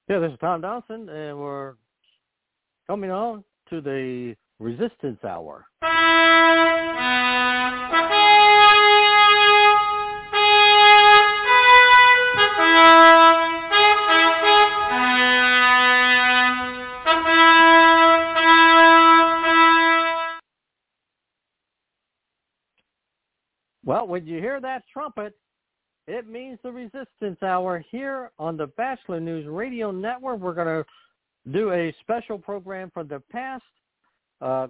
Speaker 4: Yeah, this is Tom Donelson, and we're coming on to the Resistance Hour. Well, when you hear that trumpet, it means the Resistance Hour here on the Batchelor News Radio Network. We're going to do a special program from the past. Uh,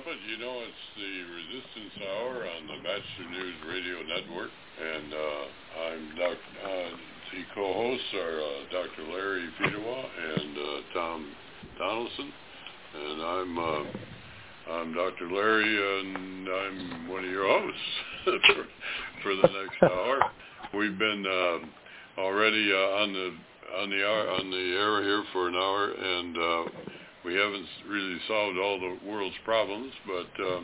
Speaker 17: you trumpet, you know it's the Resistance Hour on the Batchelor News Radio Network. And uh, I'm Doc, uh, the co-hosts are uh, Dr. Larry Fedewa and uh, Tom Donelson. And I'm uh, I'm Dr. Larry, and I'm one of your hosts for, for the next hour. We've been uh, already uh, on the on the on the air here for an hour, and uh, we haven't really solved all the world's problems, but uh,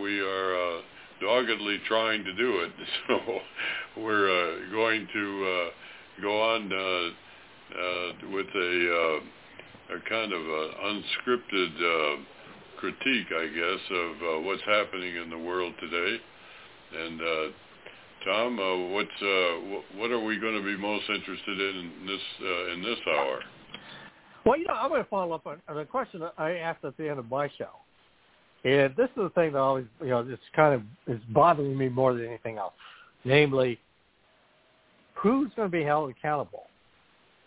Speaker 17: we are uh, doggedly trying to do it. So we're uh, going to uh, go on uh, uh, with a, uh, a kind of a unscripted uh, critique, I guess, of uh, what's happening in the world today. And uh, Tom, uh, what's uh, what are we going to be most interested in, in this uh, in this hour?
Speaker 4: Well, you know, I'm going to follow up on, on a question that I asked at the end of my show. And this is the thing that always, you know, it's kind of is bothering me more than anything else. Namely, who's going to be held accountable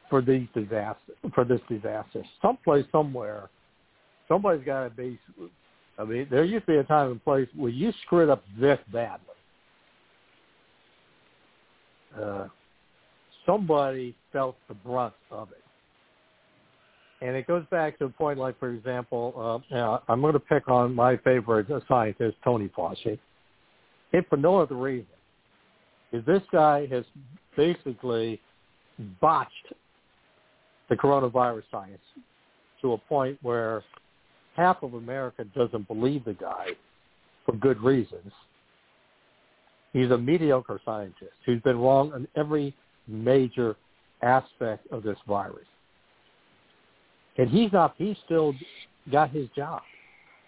Speaker 4: for these disasters? For this disaster, someplace, somewhere, somebody's got to be. I mean, there used to be a time and place where you screwed up this badly. Uh, somebody felt the brunt of it. And it goes back to a point like, for example, uh, I'm going to pick on my favorite scientist, Tony Fauci, if for no other reason, is this guy has basically botched the coronavirus science to a point where half of America doesn't believe the guy for good reasons. He's a mediocre scientist who's been wrong on every major aspect of this virus. And he's not, he's still got his job.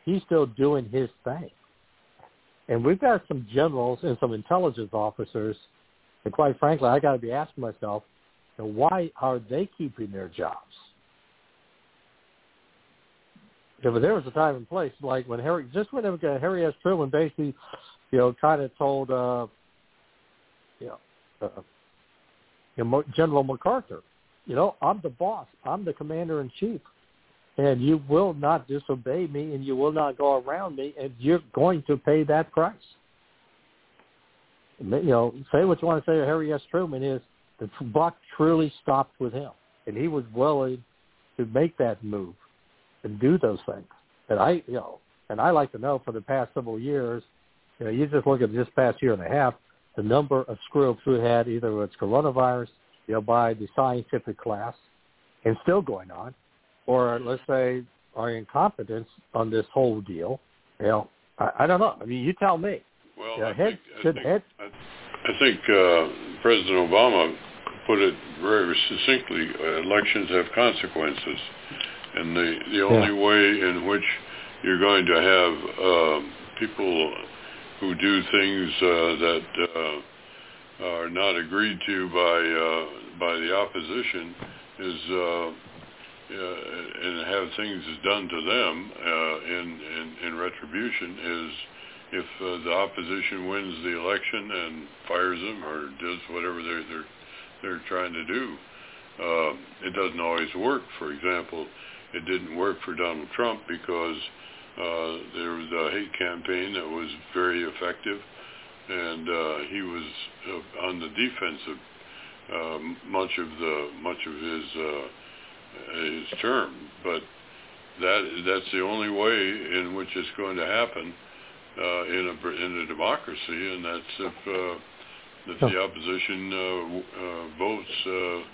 Speaker 4: He's still doing his thing. And we've got some generals and some intelligence officers, and quite frankly, I got to be asking myself, why are they keeping their jobs? If there was a time and place, like when Harry, just whenever Harry S. Truman basically, you know, kind of told, uh, you know, uh, you know, General MacArthur, you know, I'm the boss. I'm the commander in chief. And you will not disobey me and you will not go around me and you're going to pay that price. You know, say what you want to say to Harry S. Truman is the buck truly stopped with him. And he was willing to make that move and do those things. And I, you know,
Speaker 18: and I like to know for the past several years, you know, you just look at this past year and a half, the number of screw-ups we had either with coronavirus, you know, by the scientific class, and still going on, or let's say our incompetence on this whole deal. You know, I, I don't know. I mean, you tell me.
Speaker 17: Well,
Speaker 18: you know,
Speaker 17: I
Speaker 18: head,
Speaker 17: think, I think,
Speaker 18: head,
Speaker 17: I, I think uh, President Obama put it very succinctly. Uh, elections have consequences, and the the only way in which you're going to have uh, people who do things uh, that uh, are not agreed to by uh, by the opposition is uh, uh, and have things done to them uh, in, in in retribution is if uh, the opposition wins the election and fires them or does whatever they're they're they're trying to do. Uh, it doesn't always work. For example, it didn't work for Donald Trump because uh, there was a hate campaign that was very effective, and uh, he was uh, on the defensive uh, much of the much of his uh, his term. But that that's the only way in which it's going to happen uh, in a in a democracy, and that's if uh, if the opposition uh, uh, votes. Uh,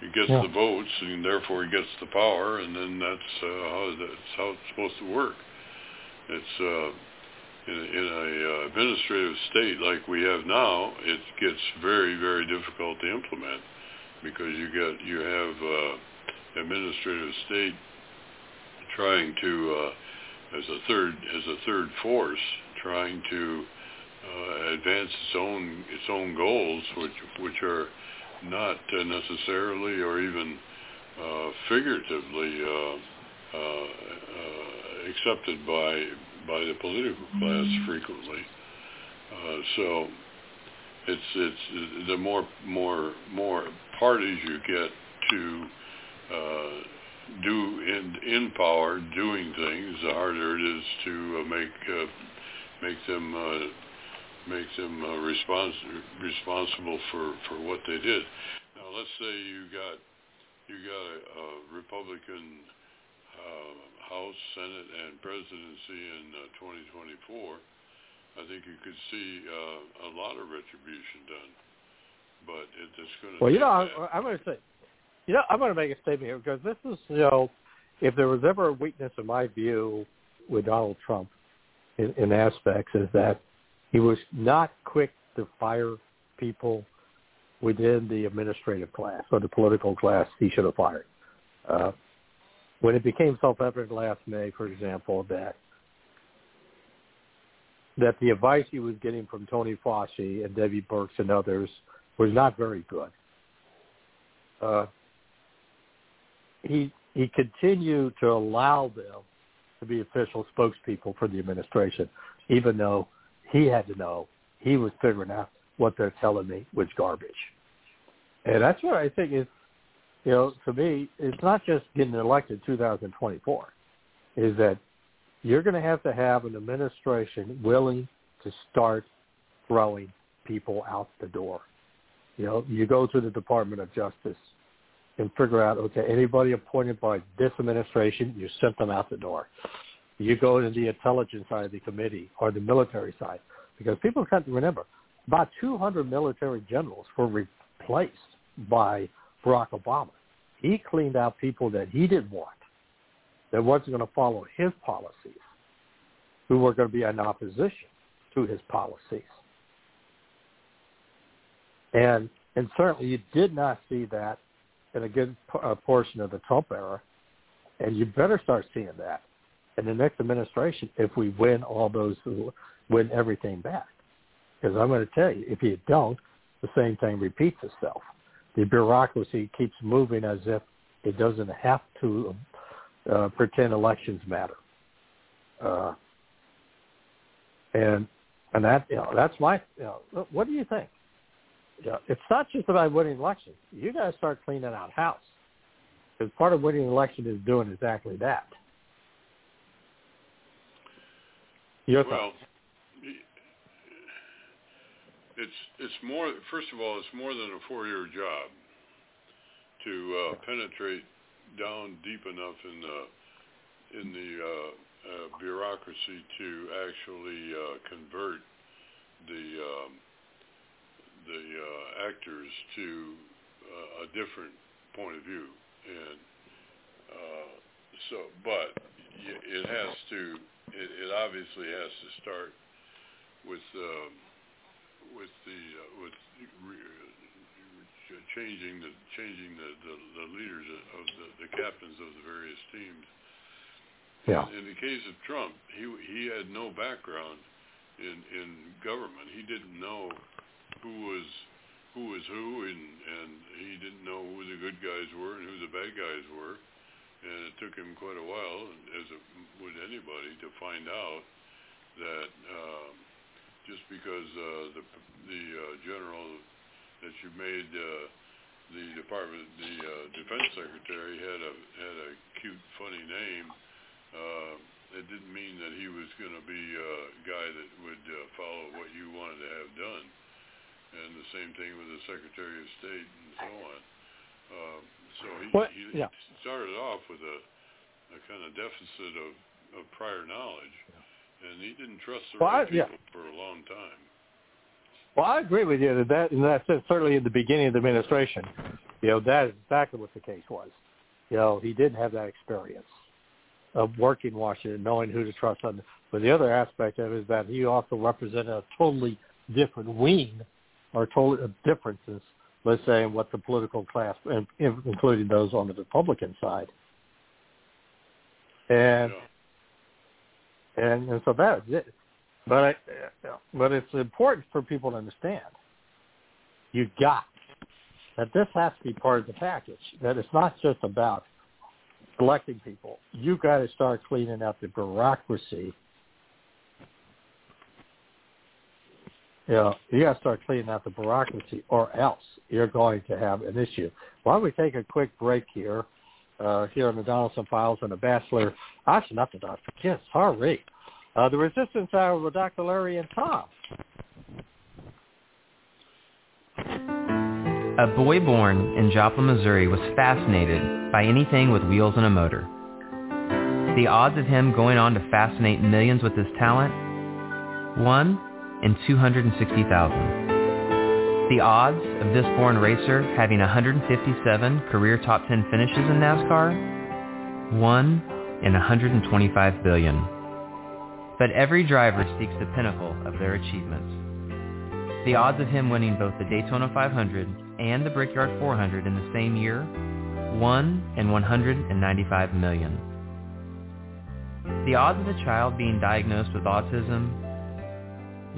Speaker 17: he gets
Speaker 18: Yeah.
Speaker 17: the votes, and therefore he gets the power, and then that's uh, how that's how it's supposed to work. It's uh, in, in a uh, administrative state like we have now, it gets very very difficult to implement because you get you have uh, administrative state trying to uh, as a third as a third force trying to uh, advance its own its own goals, which which are not uh, necessarily or even uh, figuratively uh, uh, uh, accepted by by the political class frequently. Uh, so it's it's the more more more parties you get to uh, do in in power doing things, the harder it is to uh, make uh, make them uh, make them uh, respons- responsible for, for what they did. Now, let's say you got you got a, a Republican uh, House, Senate, and presidency in uh, 2024. I think you could see uh, a lot of retribution done, but it, it's going to.
Speaker 18: Well, you know, I, I'm going to say, you know, I'm going to make a statement here because this is, you know, if there was ever a weakness in my view with Donald Trump in, in aspects is that he was not quick to fire people within the administrative class or the political class he should have fired. Uh, when it became self-evident last May, for example, that that the advice he was getting from Tony Fauci and Debbie Birx and others was not very good. Uh, he he continued to allow them to be official spokespeople for the administration, even though he had to know he was figuring out what they're telling me was garbage. And that's what I think is, you know, to me, it's not just getting elected 2024, is that you're going to have to have an administration willing to start throwing people out the door. You know, you go to the Department of Justice and figure out, okay, anybody appointed by this administration, you sent them out the door. You go to the intelligence side of the committee or the military side, because people can't remember, about 200 military generals were replaced by Barack Obama. He cleaned out people that he didn't want, that wasn't going to follow his policies, who were going to be in opposition to his policies. And and certainly you did not see that in a good p- uh, portion of the Trump era, and you better start seeing that in the next administration if we win all those, win everything back. Because I'm going to tell you, if you don't, the same thing repeats itself. The bureaucracy keeps moving as if it doesn't have to uh, pretend elections matter. Uh, and and that you know that's my you know what do you think? You know, it's not just about winning elections. You got to start cleaning out house because part of winning election is doing exactly that. Your
Speaker 17: well,
Speaker 18: thoughts?
Speaker 17: It's it's more. First of all, it's more than a four-year job to uh, penetrate down deep enough in the in the uh, uh, bureaucracy to actually uh, convert the um, the uh, actors to uh, a different point of view, and uh, so, but it has to. It, it obviously has to start with um, with the uh, with changing the changing the, the, the leaders of the, the captains of the various teams.
Speaker 18: Yeah.
Speaker 17: In the case of Trump, he he had no background in in government. He didn't know who was who was who, and and he didn't know who the good guys were and who the bad guys were. And it took him quite a while, as it would anybody, to find out that um, just because uh, the the uh, general that you made uh, the department, the uh, defense secretary had a had a cute, funny name. Uh, it didn't mean that he was going to be a guy that would uh, follow what you wanted to have done. And the same thing with the Secretary of State and so on. Uh, so he,
Speaker 18: Well,
Speaker 17: he
Speaker 18: yeah.
Speaker 17: started off with a, a kind of deficit of, of prior knowledge, and he didn't trust the
Speaker 18: Well,
Speaker 17: right
Speaker 18: I- yeah.
Speaker 17: people for a long time.
Speaker 18: Well, I agree with you that that in that sense, certainly in the beginning of the administration, you know, that is exactly what the case was. You know, he didn't have that experience of working in Washington, knowing who to trust on. But the other aspect of it is that he also represented a totally different wing or totally uh, differences, let's say, in what the political class, in- including those on the Republican side. And and and so that is it. But I, but it's important for people to understand. You got that this has to be part of the package. That it's not just about selecting people. You got to start cleaning up the bureaucracy. You know, you got to start cleaning out the bureaucracy, or else you're going to have an issue. Why don't we take a quick break here, uh, here on the Donelson Files and the Batchelor? Actually, not the Doctor. Yes, sorry. Uh, the Resistance Hour with Dr. Larry and Tom.
Speaker 6: A boy born in Joplin, Missouri was fascinated by anything with wheels and a motor. The odds of him going on to fascinate millions with his talent? 1 in 260,000. The odds of this born racer having 157 career top 10 finishes in NASCAR? 1 in 125 billion. But every driver seeks the pinnacle of their achievements. The odds of him winning both the Daytona 500 and the Brickyard 400 in the same year? 1 in 195 million. The odds of a child being diagnosed with autism?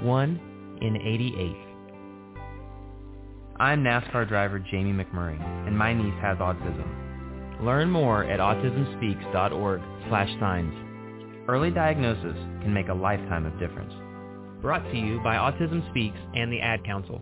Speaker 6: 1 in 88. I'm NASCAR driver Jamie McMurray, and my niece has autism. Learn more at autismspeaks.org slash signs. Early diagnosis can make a lifetime of difference. Brought to you by Autism Speaks and the Ad Council.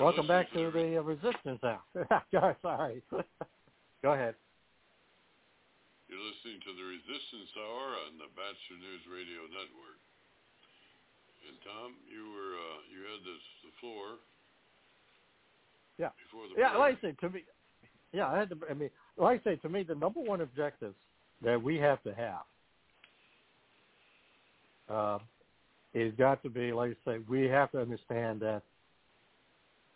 Speaker 18: Welcome back to the uh, Resistance Hour. Sorry. Go ahead.
Speaker 17: You're listening to the Resistance Hour on the Batchelor News Radio Network. And Tom, you were uh, you had this the floor.
Speaker 18: Yeah.
Speaker 17: Before the
Speaker 18: Yeah,
Speaker 17: break.
Speaker 18: like I say to me, yeah, I had to. I mean, like I say to me, the number one objective that we have to have uh, is got to be, like I say, we have to understand that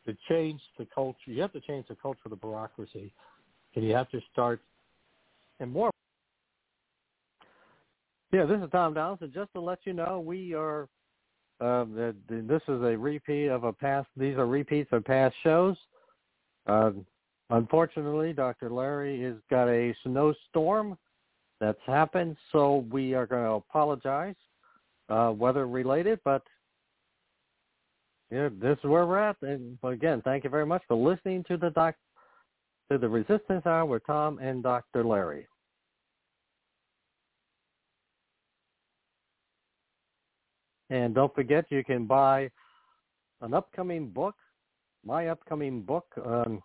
Speaker 18: to change the culture, you have to change the culture of the bureaucracy, and you have to start, and more. Yeah, this is Tom Donelson. Just to let you know, we are. Uh, this is a repeat of a past. These are repeats of past shows. Uh, unfortunately, Dr. Larry has got a snowstorm that's happened, so we are going to apologize, uh, weather related, but yeah, this is where we're at. And again, thank you very much for listening to the doc to the Resistance Hour with Tom and Dr. Larry. And don't forget, you can buy an upcoming book, my upcoming book um,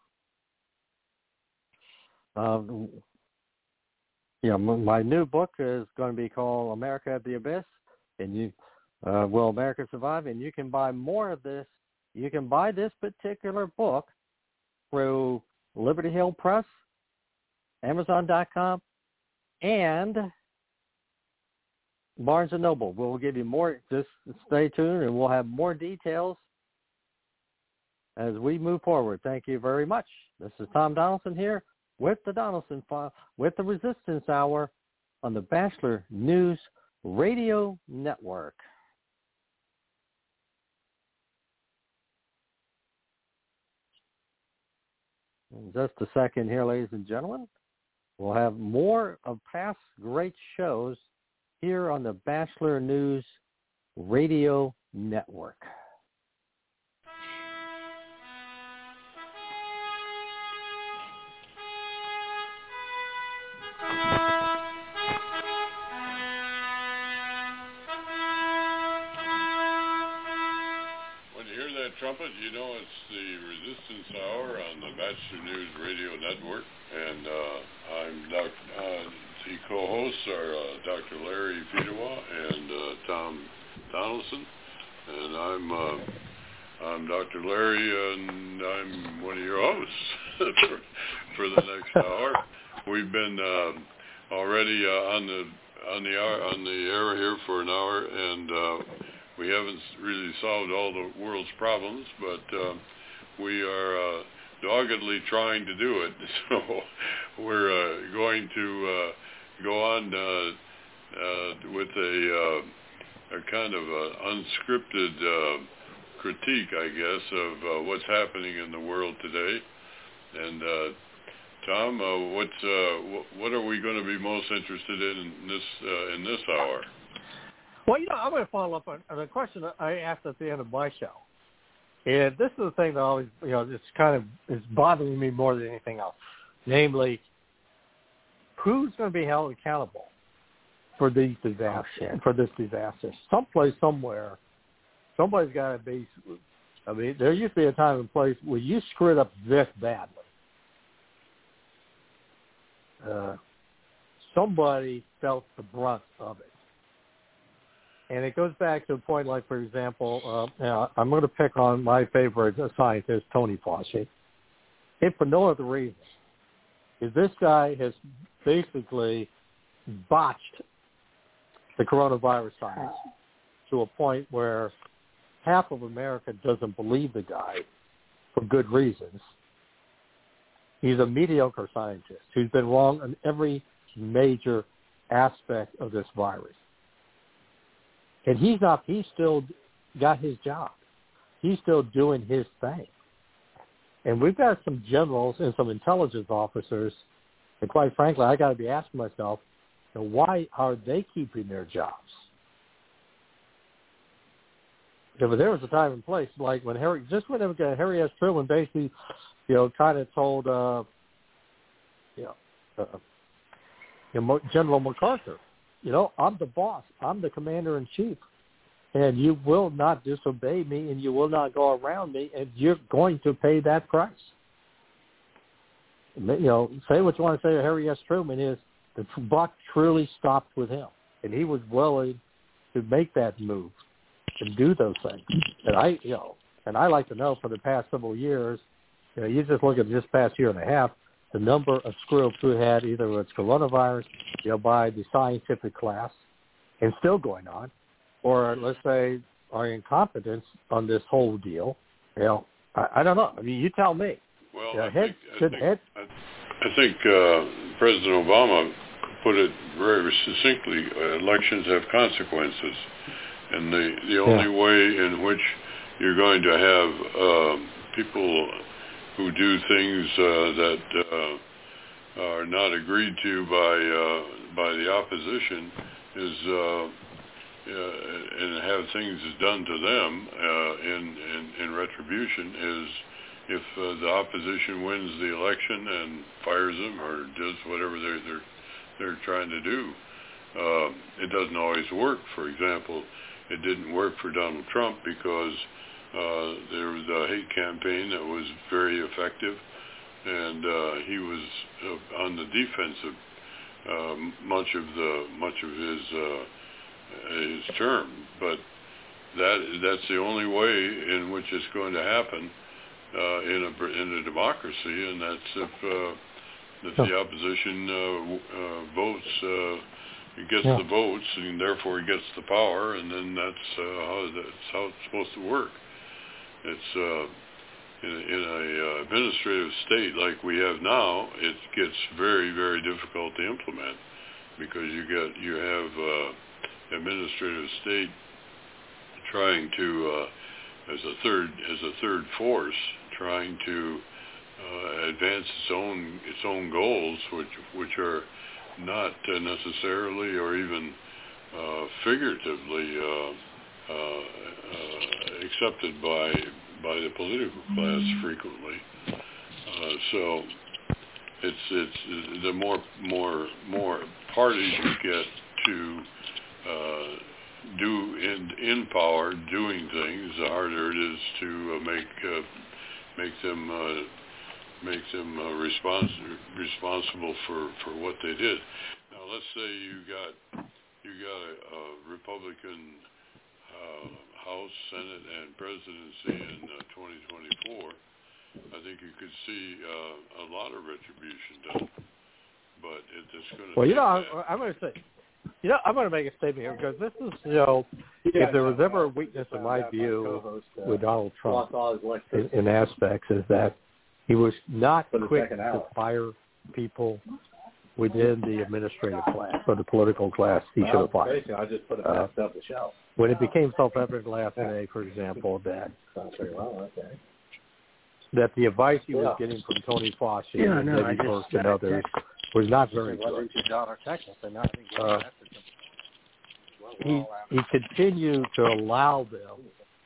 Speaker 18: uh, yeah, my new book is going to be called America at the Abyss, and you uh, Will America Survive? And you can buy more of this. You can buy this particular book through Liberty Hill Press, Amazon.com, and Barnes and Noble. We'll give you more. Just stay tuned, and we'll have more details as we move forward. Thank you very much. This is Tom Donelson here with the Donelson File, with the Resistance Hour on the Batchelor News Radio Network. In just a second here, ladies and gentlemen. We'll have more of past great shows here on the Batchelor News Radio Network.
Speaker 17: Know it's the Resistance Hour on the Batchelor News Radio Network. And uh, I'm Doc, uh, the co-hosts are uh, Dr. Larry Fedewa and uh, Tom Donelson. And I'm uh, I'm Dr. Larry, and I'm one of your hosts for, for the next hour. We've been uh, already on the on the on the air here for an hour, and we haven't really solved all the world's problems, but uh, we are uh, doggedly trying to do it. So we're uh, going to uh, go on uh, uh, with a, uh, a kind of a unscripted uh, critique, I guess, of uh, what's happening in the world today. And uh, Tom, uh, what's uh, wh- what are we going to be most interested in in this uh, in this hour?
Speaker 18: Well, you know, I'm going to follow up on, on a question I asked at the end of my show. And this is the thing that always, you know, it's kind of is bothering me more than anything else. Namely, who's going to be held accountable for these disasters, for this disaster? Someplace, somewhere, somebody's got to be. I mean, there used to be a time and place where you screwed up this badly. Uh, somebody felt the brunt of it. And it goes back to a point like, for example, uh, I'm going to pick on my favorite scientist, Tony Fauci, if for no other reason, is this guy has basically botched the coronavirus science to a point where half of America doesn't believe the guy for good reasons. He's a mediocre scientist who's been wrong on every major aspect of this virus. And he's not, he's still got his job. He's still doing his thing. And we've got some generals and some intelligence officers, and quite frankly, I got to be asking myself, you know, why are they keeping their jobs? Yeah, but there was a time and place, like when Harry, just when Harry S. Truman basically, you know, kind of told, uh, you know, uh, you know, General MacArthur, you know, I'm the boss. I'm the commander in chief. And you will not disobey me and you will not go around me and you're going to pay that price. You know, say what you want to say to Harry S. Truman is the buck truly stopped with him. And he was willing to make that move and do those things. And I, you know, and I like to know for the past several years, you know, you just look at this past year and a half, the number of screw-ups we had either with coronavirus, you know, by the scientific class, and still going on, or let's say our incompetence on this whole deal. You know, I, I don't know. I mean, you tell me.
Speaker 17: Well,
Speaker 18: you know,
Speaker 17: I
Speaker 18: head,
Speaker 17: think, I think, I, think uh, President Obama put it very succinctly. Uh, elections have consequences, and the the only way in which you're going to have uh, people who do things uh, that uh, are not agreed to by uh, by the opposition is uh, uh, and have things done to them in, in in retribution is if the opposition wins the election and fires them or does whatever they're they're they're trying to do. it doesn't always work. For example, it didn't work for Donald Trump because uh, there was a hate campaign that was very effective, and uh, he was uh, on the defensive uh, much of the much of his uh, his term. But that that's the only way in which it's going to happen uh, in a in a democracy, and that's if uh, if the opposition uh, uh, votes. Uh, he gets
Speaker 18: Yeah.
Speaker 17: the votes, and therefore he gets the power, and then that's uh, how that's how it's supposed to work. It's uh, in, in a uh, administrative state like we have now, it gets very very difficult to implement because you get you have uh, administrative state trying to uh, as a third as a third force trying to uh, advance its own its own goals, which which are not necessarily or even uh, figuratively uh, uh, accepted by by the political class frequently. Uh, so it's it's the more more more parties you get to uh, do in in power doing things, the harder it is to uh, make uh, make them uh, make them uh, respons- responsible for, for what they did. Now, let's say you got you got a, a Republican uh, House, Senate, and presidency in uh, 2024. I think you could see uh, a lot of retribution done, but it, it's going to.
Speaker 18: Well, you know, I'm, I'm going to say, you know, I'm going to make a statement here because this is, you know, if there was ever a weakness in my view with Donald Trump in, in aspects is that he was not quick to fire people within the administrative class or the political class he should have fired.
Speaker 19: Basically, I just put it
Speaker 18: Uh,
Speaker 19: back up the shelf.
Speaker 18: When it became self-evident last night, for example, that
Speaker 19: well, okay.
Speaker 18: that the advice he was getting from Tony Fauci
Speaker 19: Yeah,
Speaker 18: and
Speaker 19: no, I
Speaker 18: maybe
Speaker 19: just-
Speaker 18: Birx and others was not very good.
Speaker 19: wasn't your daughter Texas, and I think
Speaker 18: Uh, he he continued to allow them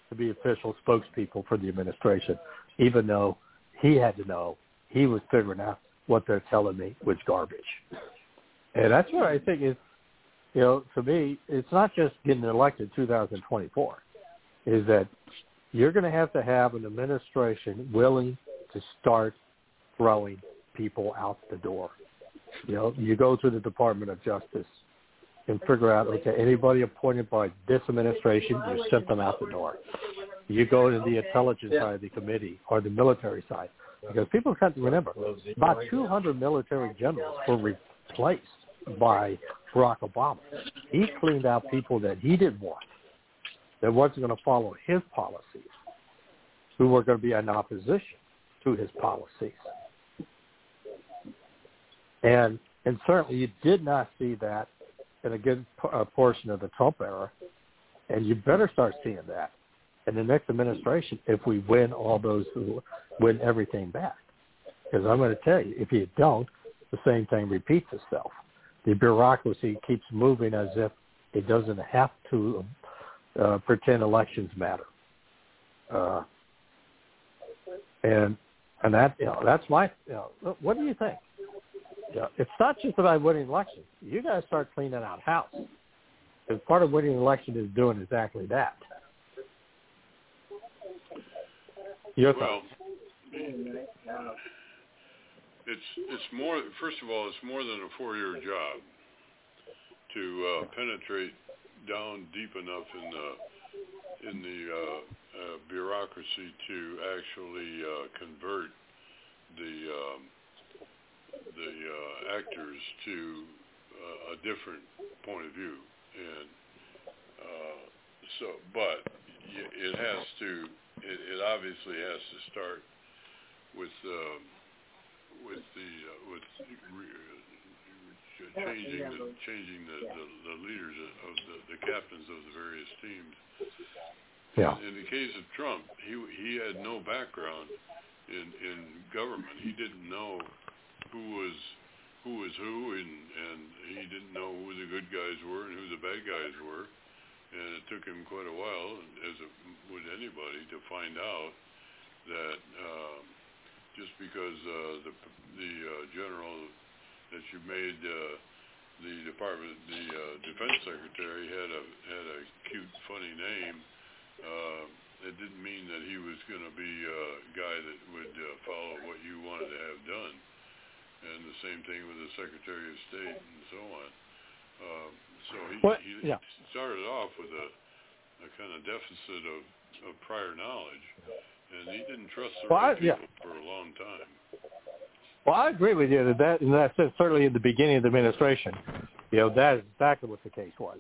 Speaker 18: to be official spokespeople for the administration, even though he had to know he was figuring out what they're telling me was garbage. And that's what I think is, you know, to me, it's not just getting elected 2024, is that you're going to have to have an administration willing to start throwing people out the door. You know, you go to the Department of Justice and figure out, okay, anybody appointed by this administration, you sent them out the door. You go to the intelligence side of the committee or the military side. Because people to remember, about 200 military generals were replaced by Barack Obama. He cleaned out people that he didn't want, that wasn't going to follow his policies, who were going to be in opposition to his policies. And and certainly you did not see that in a good portion of the Trump era, and you better start seeing that in the next administration if we win all those who win everything back. Because I'm going to tell you, if you don't, the same thing repeats itself. The bureaucracy keeps moving as if it doesn't have to uh, pretend elections matter. Uh, and and that you know that's my you know what do you think? You know, it's not just about winning elections. You got to start cleaning out house. Because part of winning an election is doing exactly that. Your
Speaker 17: well,
Speaker 18: thoughts?
Speaker 17: it's it's more. First of all, it's more than a four-year job to uh, penetrate down deep enough in the in the uh, uh, bureaucracy to actually uh, convert the um, the uh, actors to uh, a different point of view, and so, but it has to. It, it obviously has to start with um, with the uh, with re, uh, changing the changing the, the, the leaders of the, the captains of the various teams.
Speaker 18: Yeah.
Speaker 17: In the case of Trump, he he had no background in in government. He didn't know who was who was who, and and he didn't know who the good guys were and who the bad guys were. And it took him quite a while, as it would anybody, to find out that um, just because uh, the the uh, general that you made uh, the department, the uh, defense secretary had a had a cute, funny name. Uh, it didn't mean that he was going to be a guy that would uh, follow what you wanted to have done. And the same thing with the Secretary of State and so on. Um, so he,
Speaker 18: Well,
Speaker 17: he
Speaker 18: yeah.
Speaker 17: started off with a, a kind of deficit of, of prior knowledge, and he didn't trust the
Speaker 18: Well, I-
Speaker 17: right
Speaker 18: yeah.
Speaker 17: people for a long time.
Speaker 18: Well, I agree with you that that in that sense, certainly in the beginning of the administration, you know, that is exactly what the case was.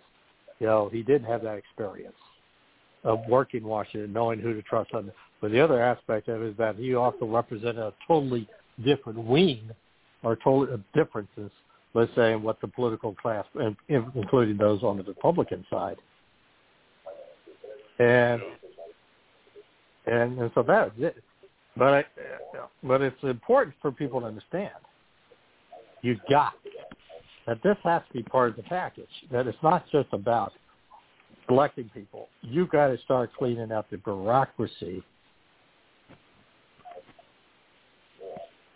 Speaker 18: You know, he didn't have that experience of working in Washington, knowing who to trust on. But the other aspect of it is that he also represented a totally different wing or totally differences, let's say, in what the political class, in- in- including those on the Republican side. And and and so that. But I, but it's important for people to understand. You got that this has to be part of the package. That it's not just about selecting people. You got to start cleaning up the bureaucracy.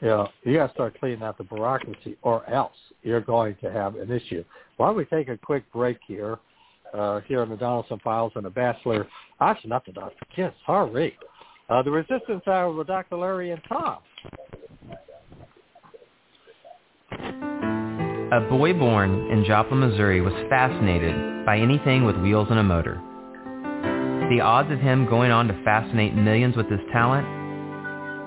Speaker 18: You know, you got to start cleaning out the bureaucracy, or else you're going to have an issue. Why don't we take a quick break here, uh, here on the Donelson Files and the Batchelor? Actually, not the Doctor. Yes, sorry. Uh, the Resistance Hour with Dr. Larry and Tom.
Speaker 6: A boy born in Joplin, Missouri was fascinated by anything with wheels and a motor. The odds of him going on to fascinate millions with his talent?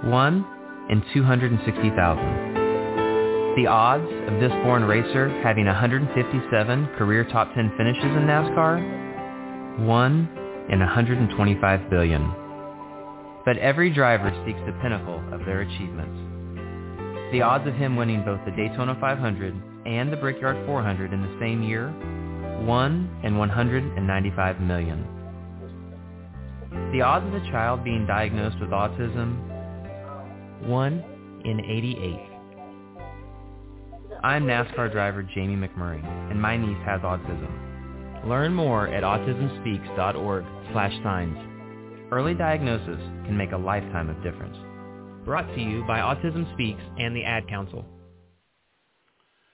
Speaker 6: 1 in 260,000. The odds of this born racer having 157 career top 10 finishes in NASCAR? 1 in 125 billion. But every driver seeks the pinnacle of their achievements. The odds of him winning both the Daytona 500 and the Brickyard 400 in the same year? 1 in 195 million. The odds of a child being diagnosed with autism? 1 in 88. I'm NASCAR driver Jamie McMurray, and my niece has autism. Learn more at autismspeaks.org slash signs. Early diagnosis can make a lifetime of difference. Brought to you by Autism Speaks and the Ad Council.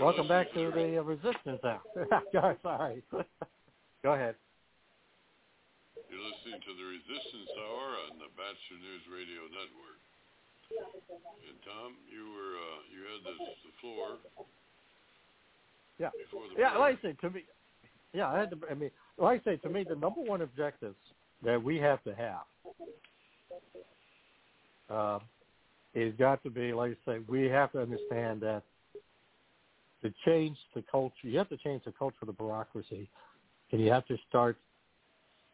Speaker 18: Welcome back to the uh, Resistance Hour. Sorry. Go ahead.
Speaker 17: You're listening to the Resistance Hour on the Batchelor News Radio Network. And Tom, you were uh, you had this the floor.
Speaker 18: Yeah. Yeah,
Speaker 17: break.
Speaker 18: like I say, to me, yeah, I had to, I mean, like I say, to me, the number one objectives that we have to have uh, is got to be, like I say, we have to understand that to change the culture, you have to change the culture of the bureaucracy, and you have to start,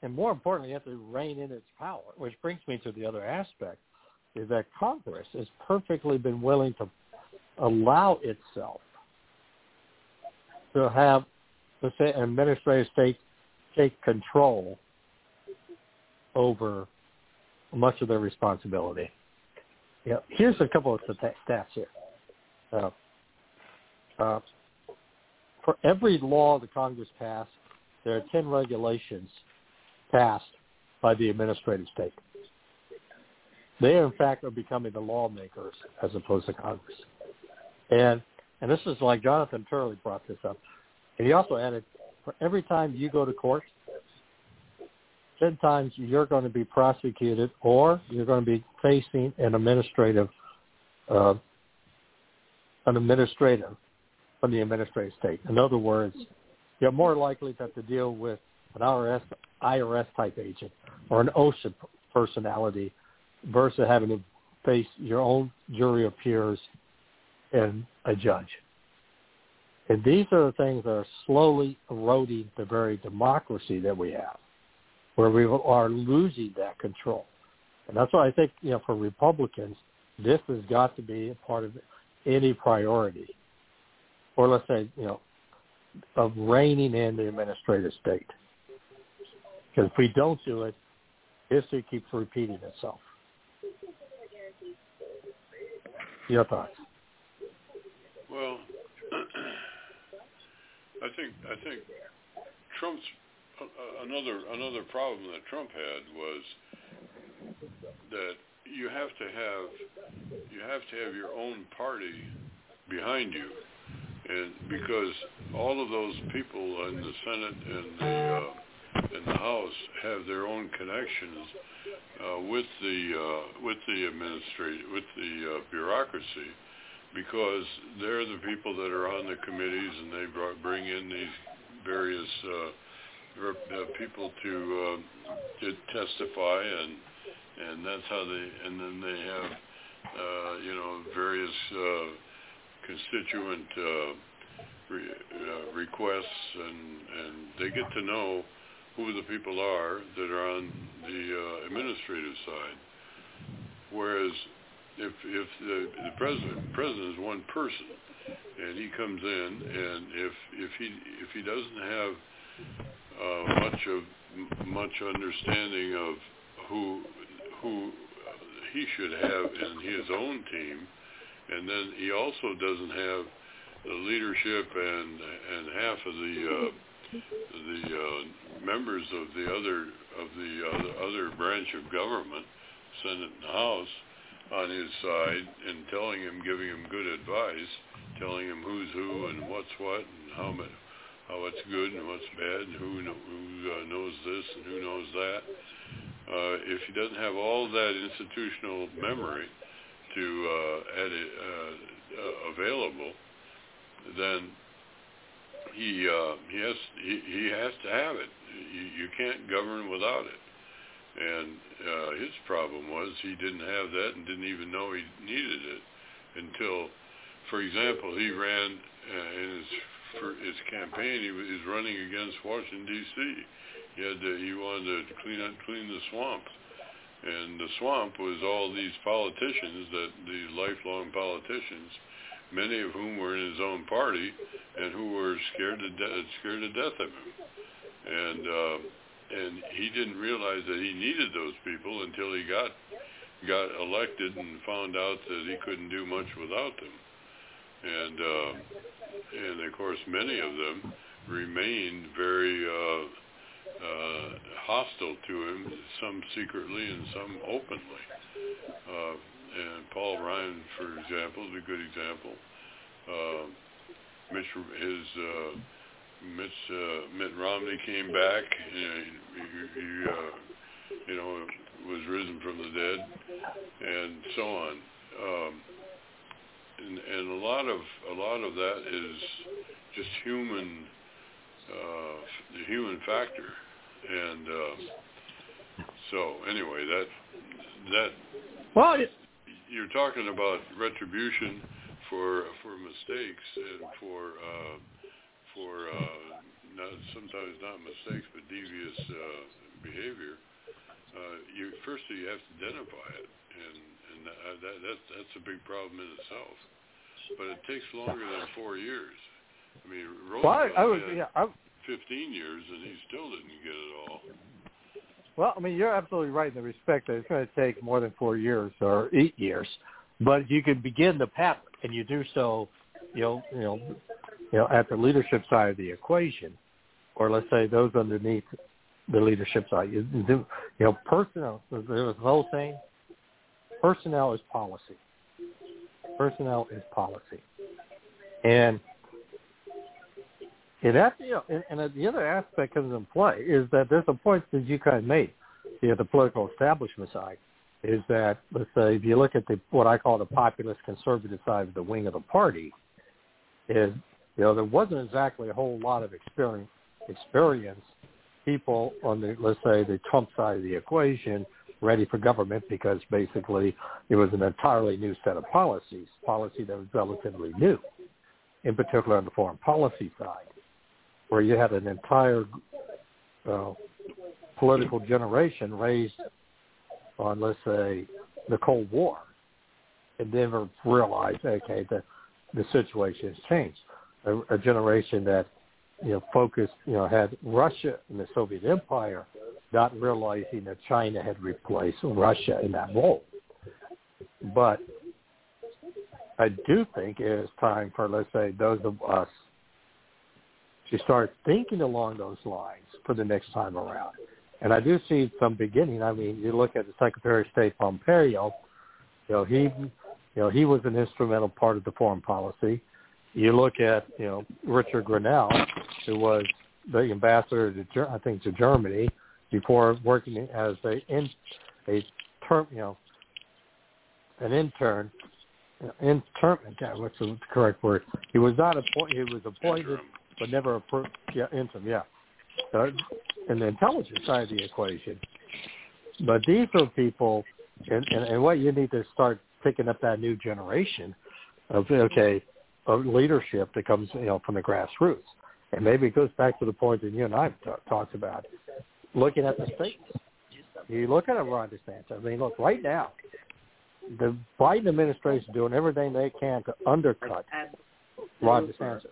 Speaker 18: and more importantly, you have to rein in its power, which brings me to the other aspect, is that Congress has perfectly been willing to allow itself to have the administrative state take control over much of their responsibility. Yeah, here's a couple of stats here. Uh, uh, for every law the Congress passed, there are 10 regulations passed by the administrative state. They, in fact, are becoming the lawmakers as opposed to Congress. And and this is like Jonathan Turley brought this up. And he also added, for every time you go to court, 10 times you're going to be prosecuted or you're going to be facing an administrative, uh, an administrative from the administrative state. In other words, you're more likely to have to deal with an IRS, IRS type agent or an OSHA personality versus having to face your own jury of peers and a judge. And these are the things that are slowly eroding the very democracy that we have, where we are losing that control. And that's why I think, you know, for Republicans, this has got to be a part of any priority or let's say, you know, of reining in the administrative state. Because if we don't do it, history keeps repeating itself. Your thoughts?
Speaker 17: Well, I think I think Trump's uh, another another problem that Trump had was that you have to have you have to have your own party behind you, and because all of those people in the Senate and the uh, in the House have their own connections uh, with the uh, with the administrative with the uh, bureaucracy, because they're the people that are on the committees and they brought, bring in these various uh, rep, uh, people to uh, to testify and and that's how they and then they have uh, you know various uh, constituent uh, re, uh, requests and and they get to know who the people are that are on the uh, administrative side. Whereas if if the, the president president is one person and he comes in and if if he if he doesn't have uh, much of much understanding of who who he should have in his own team, and then he also doesn't have the leadership and and half of the uh, the uh, members of the other of the other, other branch of government, Senate and House, on his side and telling him, giving him good advice, telling him who's who and what's what and how much how it's good and what's bad and who who uh, knows this and who knows that. Uh, if he doesn't have all that institutional memory to uh, edit, uh, uh, available, then he uh, he has he, he has to have it. You, you can't govern without it. And uh, his problem was he didn't have that and didn't even know he needed it until, for example, he ran uh, in his for his campaign. He was running against Washington D.C he had to, he wanted to clean up, clean the swamp, and the swamp was all these politicians that these lifelong politicians, many of whom were in his own party, and who were scared to de- scared to death of him, and uh, and he didn't realize that he needed those people until he got got elected and found out that he couldn't do much without them, and uh, and of course many of them remained very uh, uh, hostile to him, some secretly and some openly. Uh, and Paul Ryan, for example, is a good example. Uh, Mitch, his uh, Mitch, uh, Mitt Romney came back. Know, he, he uh, you know, was risen from the dead, and so on. Um, and, and a lot of a lot of that is just human, uh, the human factor and uh, so anyway, that that
Speaker 18: well,
Speaker 17: you're talking about retribution for for mistakes and for uh, for uh, not sometimes not mistakes but devious uh, behavior. Uh, you first you have to identify it, and and that, that that's that's a big problem in itself. But it takes longer than four years. I mean, Roosevelt
Speaker 18: well, I, I was,
Speaker 17: had,
Speaker 18: yeah, I,
Speaker 17: 15 years, and he still didn't get it all.
Speaker 18: Well, I mean, you're absolutely right in the respect that it's going to take more than four years or eight years, but you can begin the pattern, and you do so, you know, you know, you know, at the leadership side of the equation, or let's say those underneath the leadership side. You, you know, personnel. There's the whole thing. Personnel is policy. Personnel is policy, and you know, and, and the other aspect comes in play is that there's a point that you kind of made, you know, the political establishment side, is that let's say if you look at the what I call the populist conservative side of the wing of the party, is you know there wasn't exactly a whole lot of experience experience people on the let's say the Trump side of the equation ready for government because basically it was an entirely new set of policies, policy that was relatively new, in particular on the foreign policy side where you had an entire uh, political generation raised on, let's say, the Cold War, and never realized, okay, the the situation has changed. a, a generation that you know focused, you know, had Russia and the Soviet Empire, not realizing that China had replaced Russia in that role. But I do think it is time for, let's say, those of us to start thinking along those lines for the next time around. And I do see some beginning. I mean, you look at the Secretary of State Pompeo. You know, he, you know, he was an instrumental part of the foreign policy. You look at, you know, Richard Grenell, who was the ambassador to, I think, to Germany before working as a in a term, you know, an intern. Intern, what's the correct word? He was not appointed. He was appointed, but never approved. Yeah, interim. Yeah, uh, in the intelligence side of the equation. But these are people, and, and, and what you need to start picking up that new generation of okay of leadership that comes you know from the grassroots, and maybe it goes back to the point that you and I have t- talked about, looking at the states. You look at Ron DeSantis. I mean, look right now, the Biden administration doing everything they can to undercut Ron DeSantis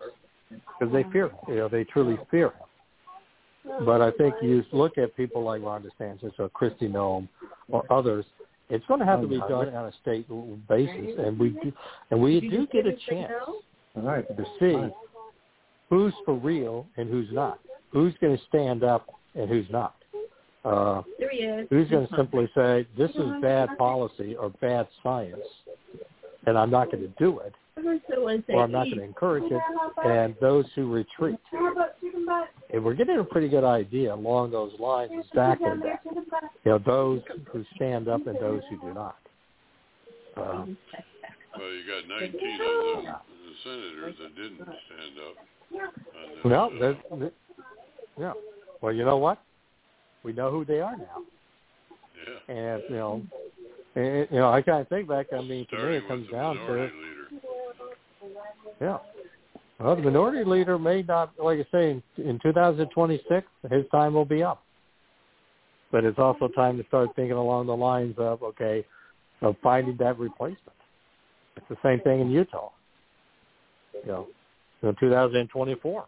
Speaker 18: because they fear him. You know, they truly fear him. But I think you look at people like Ron DeSantis or Kristi Noem or others, it's going to have to be done on a state basis, and we do, and we do get a chance to see who's for real and who's not, who's going to stand up and who's not. Uh, who's going to simply say this is bad policy or bad science, and I'm not going to do it, or I'm not going to encourage it, and those who retreat. And we're getting a pretty good idea along those lines exactly that. You know, those who stand up and those who do not. Uh,
Speaker 17: well, you got 19 of the, the senators that didn't stand up.
Speaker 18: Well, uh, yeah. Well, you know what? We know who they are now.
Speaker 17: Yeah.
Speaker 18: And you know, and, you know, I kind of think back. I mean, to me, it comes down to
Speaker 17: leader.
Speaker 18: Yeah. Well, the minority leader may not, like I say, in, in 2026, his time will be up. But it's also time to start thinking along the lines of, okay, of finding that replacement. It's the same thing in Utah. You know, in 2024.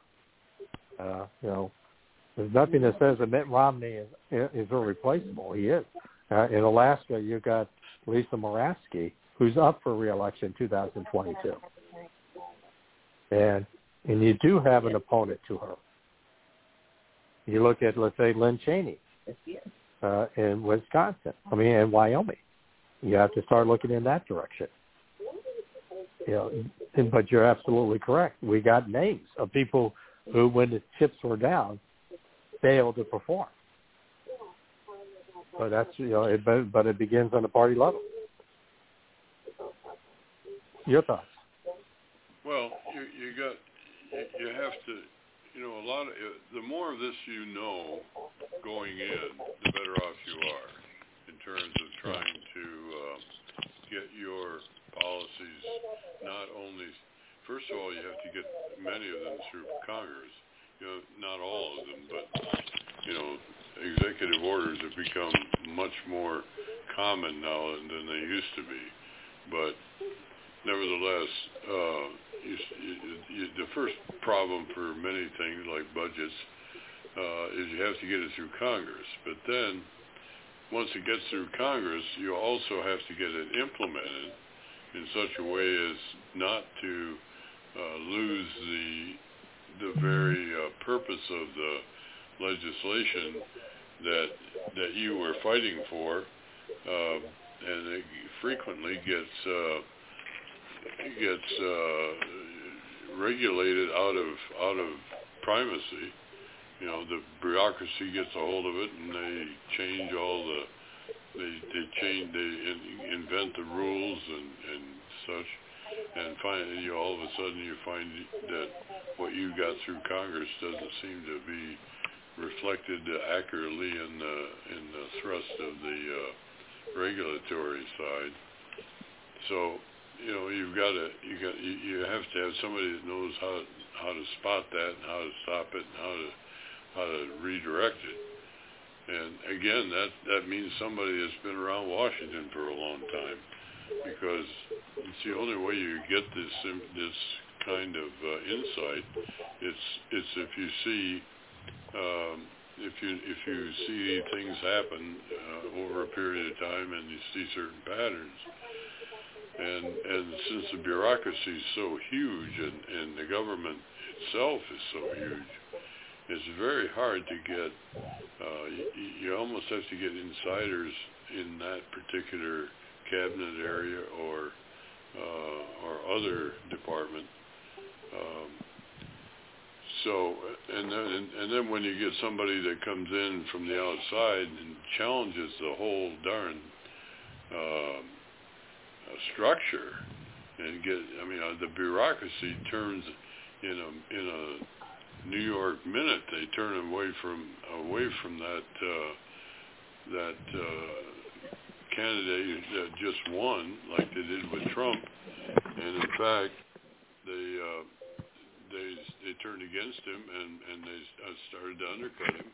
Speaker 18: Uh, you know, there's nothing that says that Mitt Romney is is irreplaceable. He is. Uh, in Alaska, you've got Lisa Murkowski, who's up for reelection in 2022 and and you do have an opponent to her. You look at let's say Lynn Cheney uh, in Wisconsin. I mean, in Wyoming. You have to start looking in that direction. You know, and, but you're absolutely correct. We got names of people who, when the chips were down, failed to perform. But that's you know, it, but, but it begins on the party level. Your thoughts?
Speaker 17: Well, you you got you, have to you know a lot of the more of this you know going in, the better off you are in terms of trying to uh, get your policies not only first of all you have to get many of them through Congress. You know, not all of them, but you know, executive orders have become much more common now than they used to be. But nevertheless, uh, you, you, the first problem for many things like budgets uh, is you have to get it through Congress. But then, once it gets through Congress, you also have to get it implemented in such a way as not to uh, lose the the very uh, purpose of the legislation that that you were fighting for, uh, and it frequently gets uh, gets uh, regulated out of out of primacy. You know, the bureaucracy gets a hold of it, and they change all the they they change they in, invent the rules and and such, and finally you all of a sudden you find that what you got through Congress doesn't seem to be reflected accurately in the in the thrust of the uh, regulatory side. So you know you've got to you got you, have to have somebody that knows how how to spot that and how to stop it and how to how to redirect it. And again, that that means somebody that's been around Washington for a long time, because it's the only way you get this this kind of uh, insight. It's it's if you see um, if you if you see things happen uh, over a period of time and you see certain patterns. And and since the bureaucracy is so huge and, and the government itself is so huge, it's very hard to get. Uh, you, you almost have to get insiders in that particular cabinet area or uh, or other department. Um, so and then and then when you get somebody that comes in from the outside and challenges the whole darn uh, structure and get I mean uh, the bureaucracy turns in a in a New York minute they turn away from away from that uh, that uh, candidate that just won like they did with Trump. And in fact they uh, they they turned against him and and they uh, started to undercut him.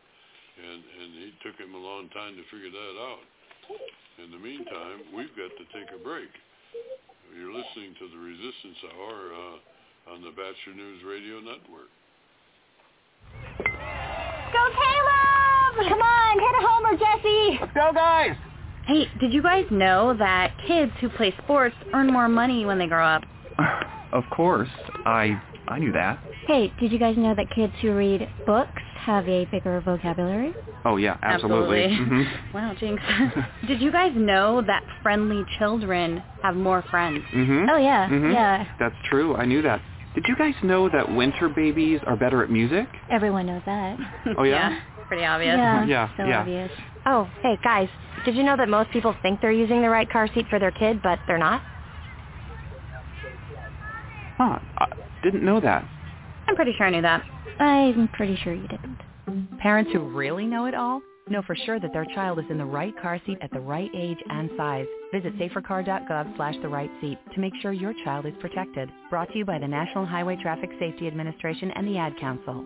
Speaker 17: And and he took him a long time to figure that out in the meantime we've got to take a break you're listening to the Resistance Hour uh, on the Batchelor News Radio Network.
Speaker 11: Go Caleb! Come on, hit a homer, Jesse!
Speaker 12: Let's go, guys!
Speaker 14: Hey, did you guys know that kids who play sports earn more money when they grow up?
Speaker 12: Of course. I I knew that.
Speaker 15: Hey, did you guys know that kids who read books have a bigger vocabulary?
Speaker 12: Oh yeah, absolutely.
Speaker 14: Absolutely.
Speaker 12: Mhm.
Speaker 14: Wow, Jinx. did you guys know that friendly children have more friends?
Speaker 12: Mhm.
Speaker 15: Oh yeah,
Speaker 12: Mhm.
Speaker 15: yeah.
Speaker 12: That's true. I knew that. Did you guys know that winter babies are better at music?
Speaker 15: Everyone knows that.
Speaker 12: Oh yeah.
Speaker 14: Pretty obvious.
Speaker 15: Yeah,
Speaker 12: Yeah,
Speaker 15: so
Speaker 12: yeah.
Speaker 15: obvious.
Speaker 16: Oh, hey, guys, did you know that most people think they're using the right car seat for their kid, but they're not?
Speaker 12: Huh. I didn't know that.
Speaker 14: I'm pretty sure I knew that.
Speaker 15: I'm pretty sure you didn't.
Speaker 16: Parents who really know it all know for sure that their child is in the right car seat at the right age and size. Visit safercar.gov slash the right seat to make sure your child is protected. Brought to you by the National Highway Traffic Safety Administration and the Ad Council.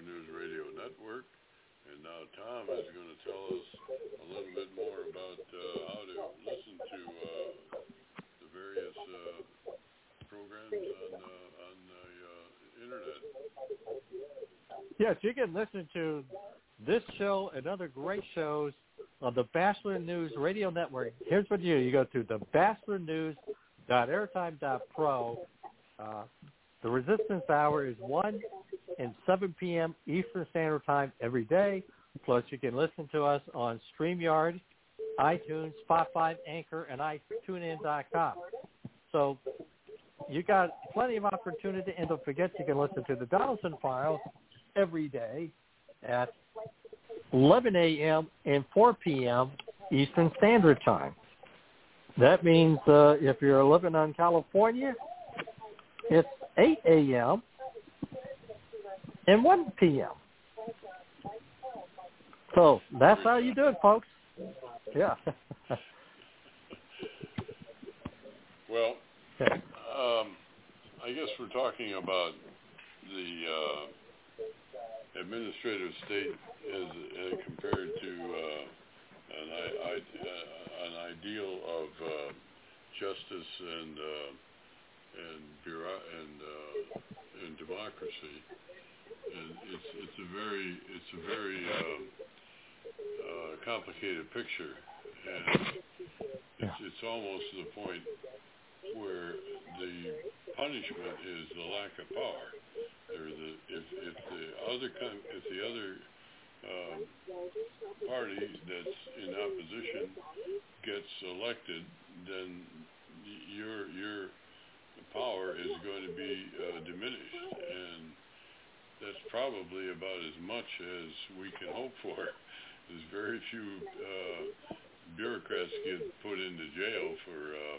Speaker 17: the News Radio Network. And now Tom is going to tell us a little bit more about uh, how to listen to uh, the various uh, programs on, uh, on the uh, internet.
Speaker 4: Yes, you can listen to this show and other great shows on the Batchelor News Radio Network. Here's what you do. You go to the batchelornews.airtime.pro. Uh, the Resistance Hour is 1 and 7 p.m. Eastern Standard Time every day. Plus, you can listen to us on StreamYard, iTunes, Spotify, Anchor, and iTuneIn.com. So you got plenty of opportunity. And don't forget, you can listen to the Donelson Files every day at 11 a.m. and 4 p.m. Eastern Standard Time. That means uh, if you're living on California, it's 8 a.m. and 1 p.m. So that's how you do it, folks. Yeah.
Speaker 17: Well, um, I guess we're talking about the uh, administrative state as uh, compared to uh, an, I, I, uh, an ideal of uh, justice and uh, and bureau- and uh, and democracy. It's it's a very it's a very um, uh, complicated picture, and it's it's almost to the point where the punishment is the lack of power. Or the if if the other con- if the other um, party that's in opposition gets elected, then your your power is going to be uh, diminished, and that's probably about as much as we can hope for. There's very few uh, bureaucrats get put into jail for uh,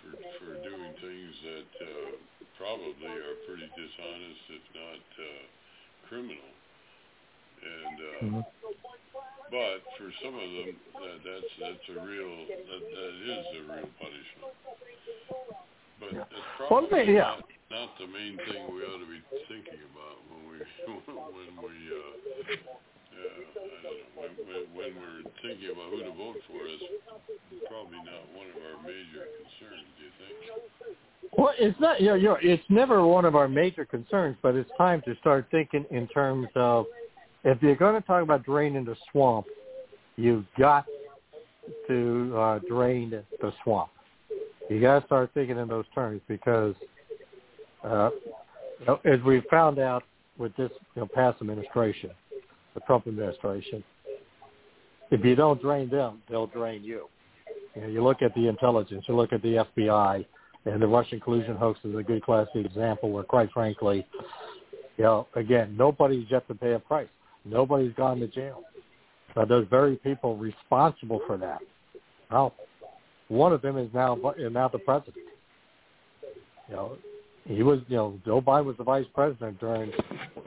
Speaker 17: for for doing things that uh, probably are pretty dishonest, if not uh, criminal. And uh,
Speaker 18: Mhm.
Speaker 17: but for some of them, that, that's that's a real that that is a real punishment. But that's
Speaker 18: Well, yeah.
Speaker 17: not, not the main thing we ought to be thinking about when we when we uh, uh, I don't know when, when we're thinking about who to vote for. Is probably not one of our major concerns. Do you think?
Speaker 18: Well, it's not. You know, it's never one of our major concerns, but it's time to start thinking in terms of if you're going to talk about draining the swamp, you've got to uh, drain the swamp. You got to start thinking in those terms because, uh, you know, as we found out with this you know, past administration, the Trump administration, if you don't drain them, they'll drain you. You know, you look at the intelligence, you look at the FBI, and the Russian collusion hoax is a good classic example where, quite frankly, you know, again, nobody's yet to pay a price. Nobody's gone to jail. But those very people responsible for that. Well, one of them is now now the president. You know, he was, you know, Joe Biden was the vice president during,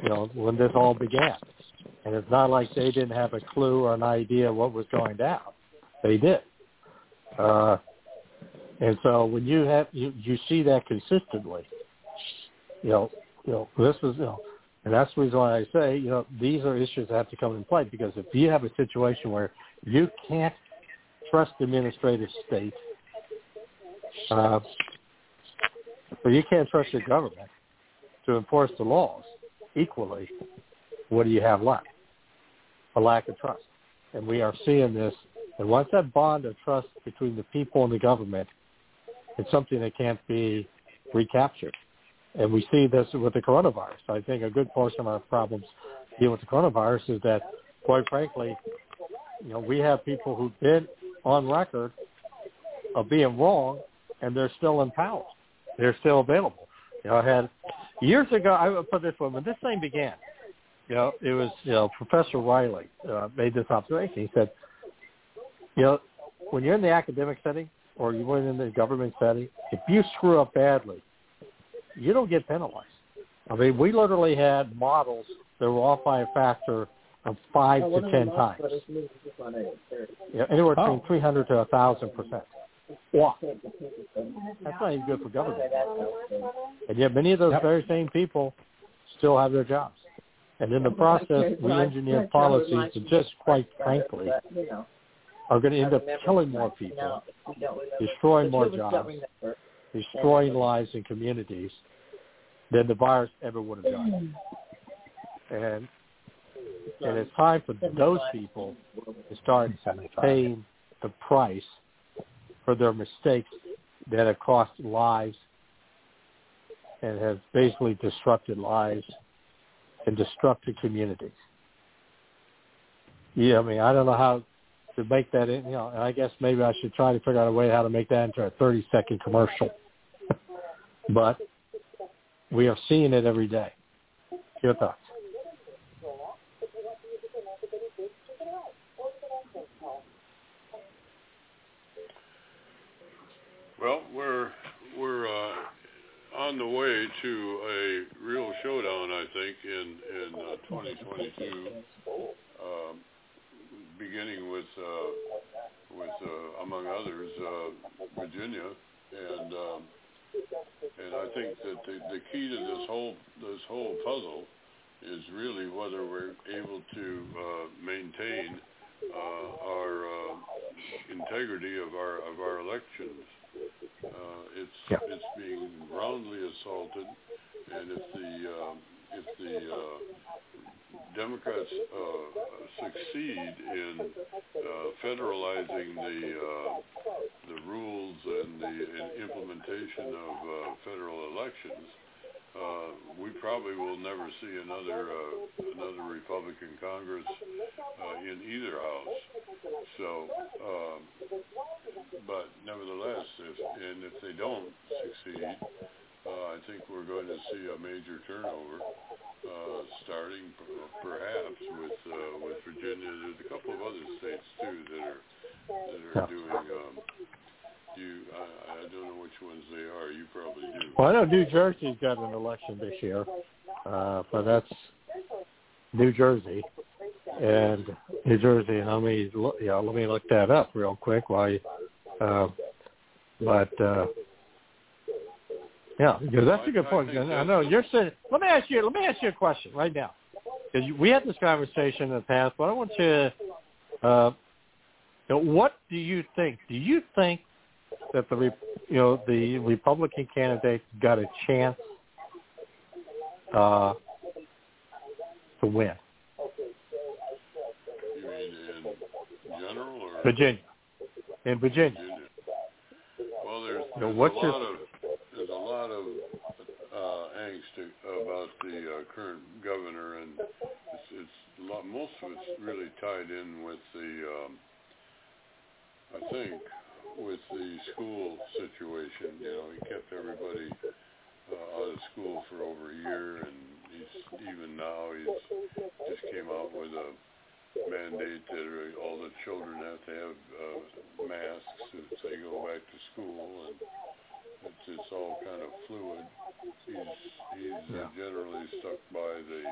Speaker 18: you know, when this all began. And it's not like they didn't have a clue or an idea what was going down. They did. Uh, and so when you have you, you see that consistently, you know, you know, this was you know, and that's the reason why I say, you know, these are issues that have to come in play because if you have a situation where you can't trust the administrative state, uh, but you can't trust your government to enforce the laws equally, what do you have left? A lack of trust. And we are seeing this. And once that bond of trust between the people and the government, it's something that can't be recaptured. And we see this with the coronavirus. I think a good portion of our problems dealing with the coronavirus is that, quite frankly, you know, we have people who've been on record of being wrong, and they're still in power. They're still available. You know, I had years ago. I would put this one when this thing began, you know, it was you know Professor Riley uh, made this observation. He said, you know, when you're in the academic setting or you went in the government setting, if you screw up badly, you don't get penalized. I mean, we literally had models that were off by a factor of five
Speaker 19: Oh,
Speaker 18: to ten times. Yeah, anywhere between three hundred to a thousand percent. Wow. That's not even good for government. And yet many of those very same people still have their jobs. And in the process, we engineer policies that just quite frankly are going to end up killing more people, destroying more jobs, destroying lives and communities than the virus ever would have done. And and it's time for those people to start paying the price for their mistakes that have cost lives and have basically disrupted lives and disrupted communities. Yeah, I mean, I don't know how to make that in, you know, and I guess maybe I should try to figure out a way how to make that into a 30 second commercial. but we are seeing it every day. Your thoughts?
Speaker 17: Well, we're we're uh, on the way to a real showdown, I think, in in uh, 2022, um, beginning with uh, with uh, among others uh, Virginia, and um, and I think that the, the key to this whole this whole puzzle is really whether we're able to uh, maintain uh, our uh, integrity of our of our elections. Uh, it's
Speaker 18: Yeah.
Speaker 17: it's being roundly assaulted, and if the uh, if the uh, Democrats uh, succeed in uh, federalizing the uh, the rules and the and implementation of uh, federal elections, uh, we probably will never see another uh, another Republican Congress uh, in either house. So, um, but nevertheless, if and if they don't succeed, uh, I think we're going to see a major turnover, uh, starting p- perhaps with uh, with Virginia. There's a couple of other states too that are that are doing. Um, you, I, I don't know which ones they are. You probably do.
Speaker 18: Well, I know New Jersey's got an election this year, uh, but that's New Jersey and New Jersey. And let me, yeah, let me look that up real quick. You, uh, but uh, yeah, because that's a good point. I know you're saying. Let me ask you. Let me ask you a question right now, because we had this conversation in the past, but I want you. To, uh, what do you think? Do you think that the you know the Republican candidate got a chance uh, to win?
Speaker 17: You mean in general or
Speaker 18: Virginia? In Virginia.
Speaker 17: Virginia? Well, there's,
Speaker 18: You know,
Speaker 17: there's
Speaker 18: what's
Speaker 17: a
Speaker 18: your-
Speaker 17: lot of there's a lot of uh, angst about the uh, current governor, and it's, it's a lot, most of it's really tied in with the um, I think with the school situation. You know, he kept everybody uh, out of school for over a year, and he's even now he's just came out with a mandate that uh, all the children have to have uh, masks if they go back to school, and it's it's all kind of fluid. He's he's uh, generally stuck by the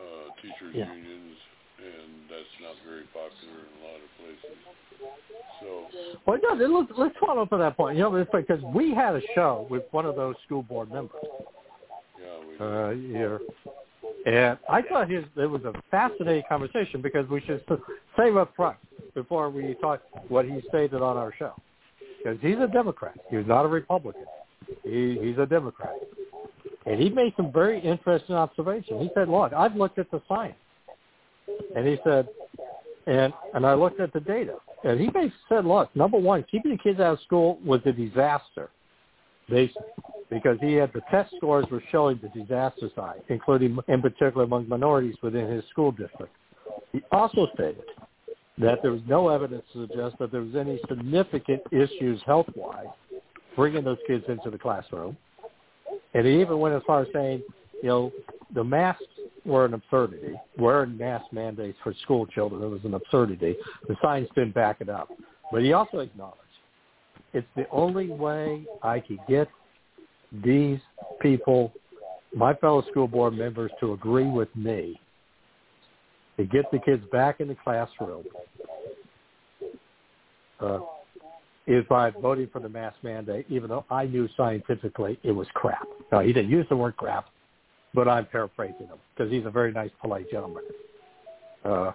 Speaker 17: uh, teachers
Speaker 18: Yeah.
Speaker 17: unions, and that's not very popular in a lot of places. So
Speaker 18: Well, yeah, then let's let's follow up on that point. You know, because we had a show with one of those school board members uh, here, and I thought his it was a fascinating conversation because we should s- say up front before we talk what he stated on our show because he's a Democrat. He's not a Republican. He, he's a Democrat, and he made some very interesting observations. He said, "Look, I've looked at the science," and he said, and and I looked at the data, and he basically said, "Look, number one, keeping the kids out of school was a disaster." Basically, because he had the test scores were showing the disaster side, including in particular among minorities within his school district. He also stated that there was no evidence to suggest that there was any significant issues health-wise bringing those kids into the classroom. And he even went as far as saying, you know, the masks were an absurdity. Wearing mask mandates for school children, was an absurdity. The science didn't back it up. But he also acknowledged it's the only way I could get these people, my fellow school board members, to agree with me to get the kids back in the classroom uh, is by voting for the mask mandate, even though I knew scientifically it was crap. Now, he didn't use the word crap, but I'm paraphrasing him because he's a very nice, polite gentleman. Uh,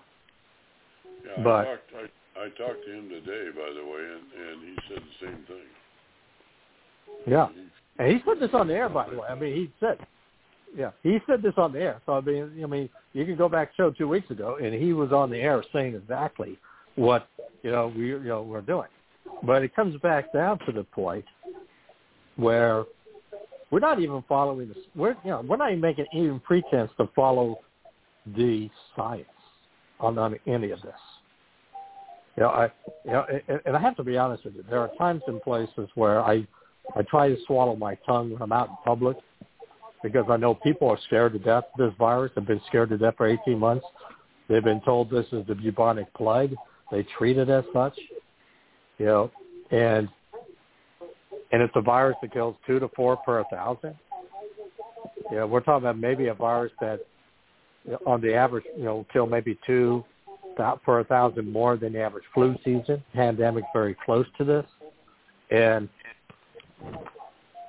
Speaker 17: yeah,
Speaker 18: but-
Speaker 17: I talked I, I talked to him today, by the way, and, and he said the same thing.
Speaker 18: yeah. And he said this on the air, by the way. I mean, he said, yeah, he said this on the air. So I mean, I mean, you can go back show two weeks ago, and he was on the air saying exactly what you know we you know we're doing. But it comes back down to the point where we're not even following this. We're you know we're not even making even pretense to follow the science on, on any of this. You know, I you know, and, I have to be honest with you. There are times and places where I I try to swallow my tongue when I'm out in public because I know people are scared to death of this virus. They've been scared to death for 18 months. They've been told this is the bubonic plague. They treat it as such, you know, and and it's a virus that kills two to four per thousand. Know, we're talking about maybe a virus that, on the average, you know, kill maybe two per thousand more than the average flu season. Pandemic very close to this, and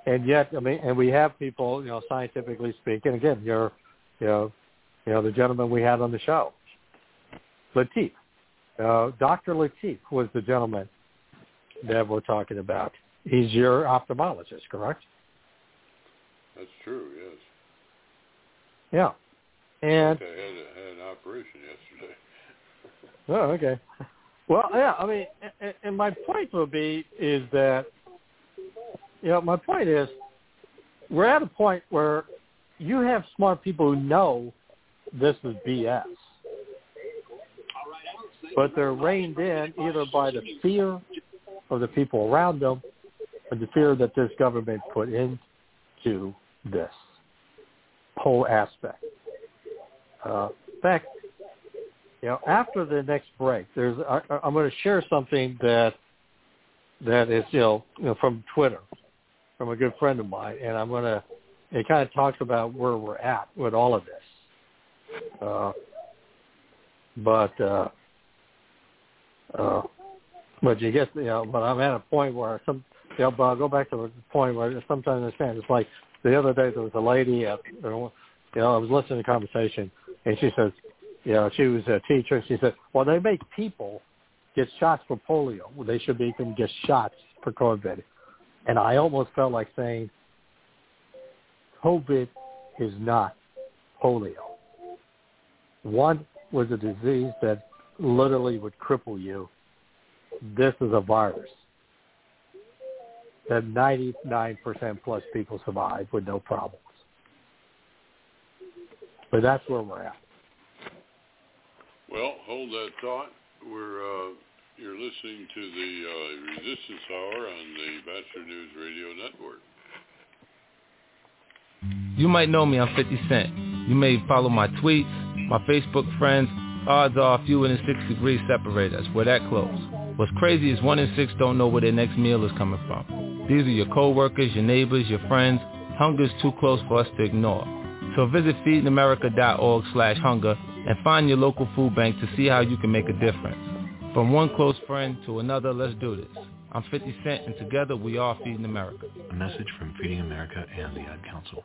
Speaker 18: and yet, I mean, and we have people, you know, scientifically speaking. Again, you're, you know, you know, the gentleman we had on the show, Latif, uh, Dr. Latif was the gentleman that we're talking about. He's your ophthalmologist, correct?
Speaker 17: That's true. Yes.
Speaker 18: Yeah. And
Speaker 17: I had, a, had an operation yesterday.
Speaker 18: oh, okay. Well, yeah. I mean, and, and my point would be is that, you know, my point is, we're at a point where you have smart people who know this is BS, but they're reined in either by the fear of the people around them or the fear that this government put into this whole aspect. Uh, in fact,
Speaker 4: you know, after the next break, there's I, I'm going to share something that that is you know, you know from Twitter from a good friend of mine, and I'm going to it kind of talks about where we're at with all of this. Uh, but uh, uh, but you get you know, but I'm at a point where some know, but I'll go back to the point where sometimes I understand. It's like the other day there was a lady at you know, I was listening to the conversation, and she says, you know, she was a teacher. She said, well, they make people get shots for polio. They should make them get shots for COVID. And I almost felt like saying, COVID is not polio. One was a disease that literally would cripple you. This is a virus that 99% plus people survive with no problems. But that's where we're at.
Speaker 17: Well, hold that thought. We're uh, you're listening to the uh, Resistance Hour on the Batchelor News Radio Network.
Speaker 7: You might know me, I'm 50 Cent. You may follow my tweets, my Facebook friends. Odds are fewer than six degrees separate us. We're that close. What's crazy is one in six don't know where their next meal is coming from. These are your coworkers, your neighbors, your friends. Hunger is too close for us to ignore. So visit feedingamerica.org slash hunger and find your local food bank to see how you can make a difference. From one close friend to another, let's do this. I'm 50 Cent, and together we are Feeding America.
Speaker 8: A message from Feeding America and the Ad Council.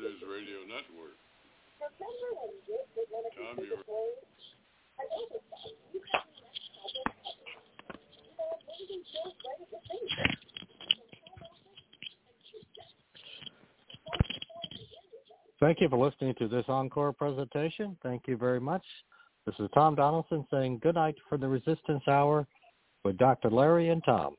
Speaker 17: Radio Network. Tom, you're...
Speaker 4: Thank you for listening to this encore presentation. Thank you very much. This is Tom Donelson saying good night for the Resistance Hour with Dr. Larry and Tom.